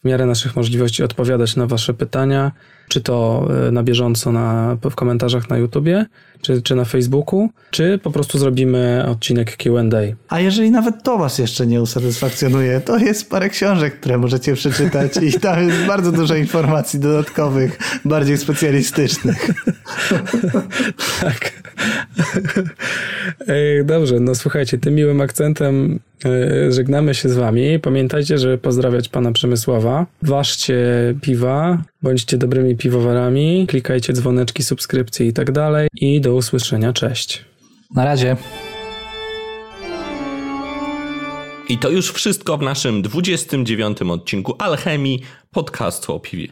w miarę naszych możliwości odpowiadać na Wasze pytania, czy to e, na bieżąco na, w komentarzach na YouTubie, czy, czy na Facebooku, czy po prostu zrobimy odcinek QA. A jeżeli nawet to Was jeszcze nie usatysfakcjonuje, to jest parę książek, które możecie przeczytać i tam jest bardzo dużo informacji dodatkowych, bardziej specjalistycznych. tak. Dobrze, no słuchajcie, tym miłym akcentem e, żegnamy się z Wami. Pamiętajcie, żeby pozdrawiać Pana Przemysława. Ważcie piwa, bądźcie dobrymi piwowarami, klikajcie dzwoneczki, subskrypcje i tak dalej. I do usłyszenia, cześć. Na razie. I to już wszystko w naszym 29 odcinku Alchemii podcastu o piwie.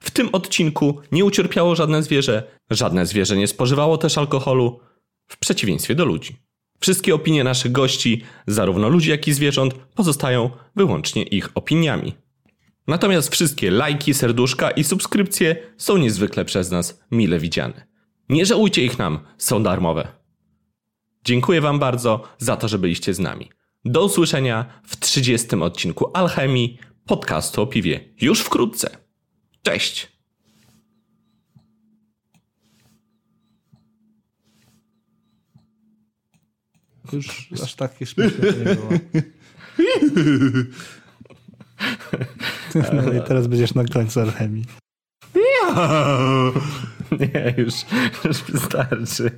W tym odcinku nie ucierpiało żadne zwierzę, żadne zwierzę nie spożywało też alkoholu, w przeciwieństwie do ludzi. Wszystkie opinie naszych gości, zarówno ludzi, jak i zwierząt, pozostają wyłącznie ich opiniami. Natomiast wszystkie lajki, serduszka i subskrypcje są niezwykle przez nas mile widziane. Nie żałujcie ich nam, są darmowe. Dziękuję Wam bardzo za to, że byliście z nami. Do usłyszenia w 30 odcinku Alchemii podcastu o piwie już wkrótce. Cześć! Już aż takie śmieszne nie było. No i teraz będziesz na końcu alchemii. Nie, już, już wystarczy.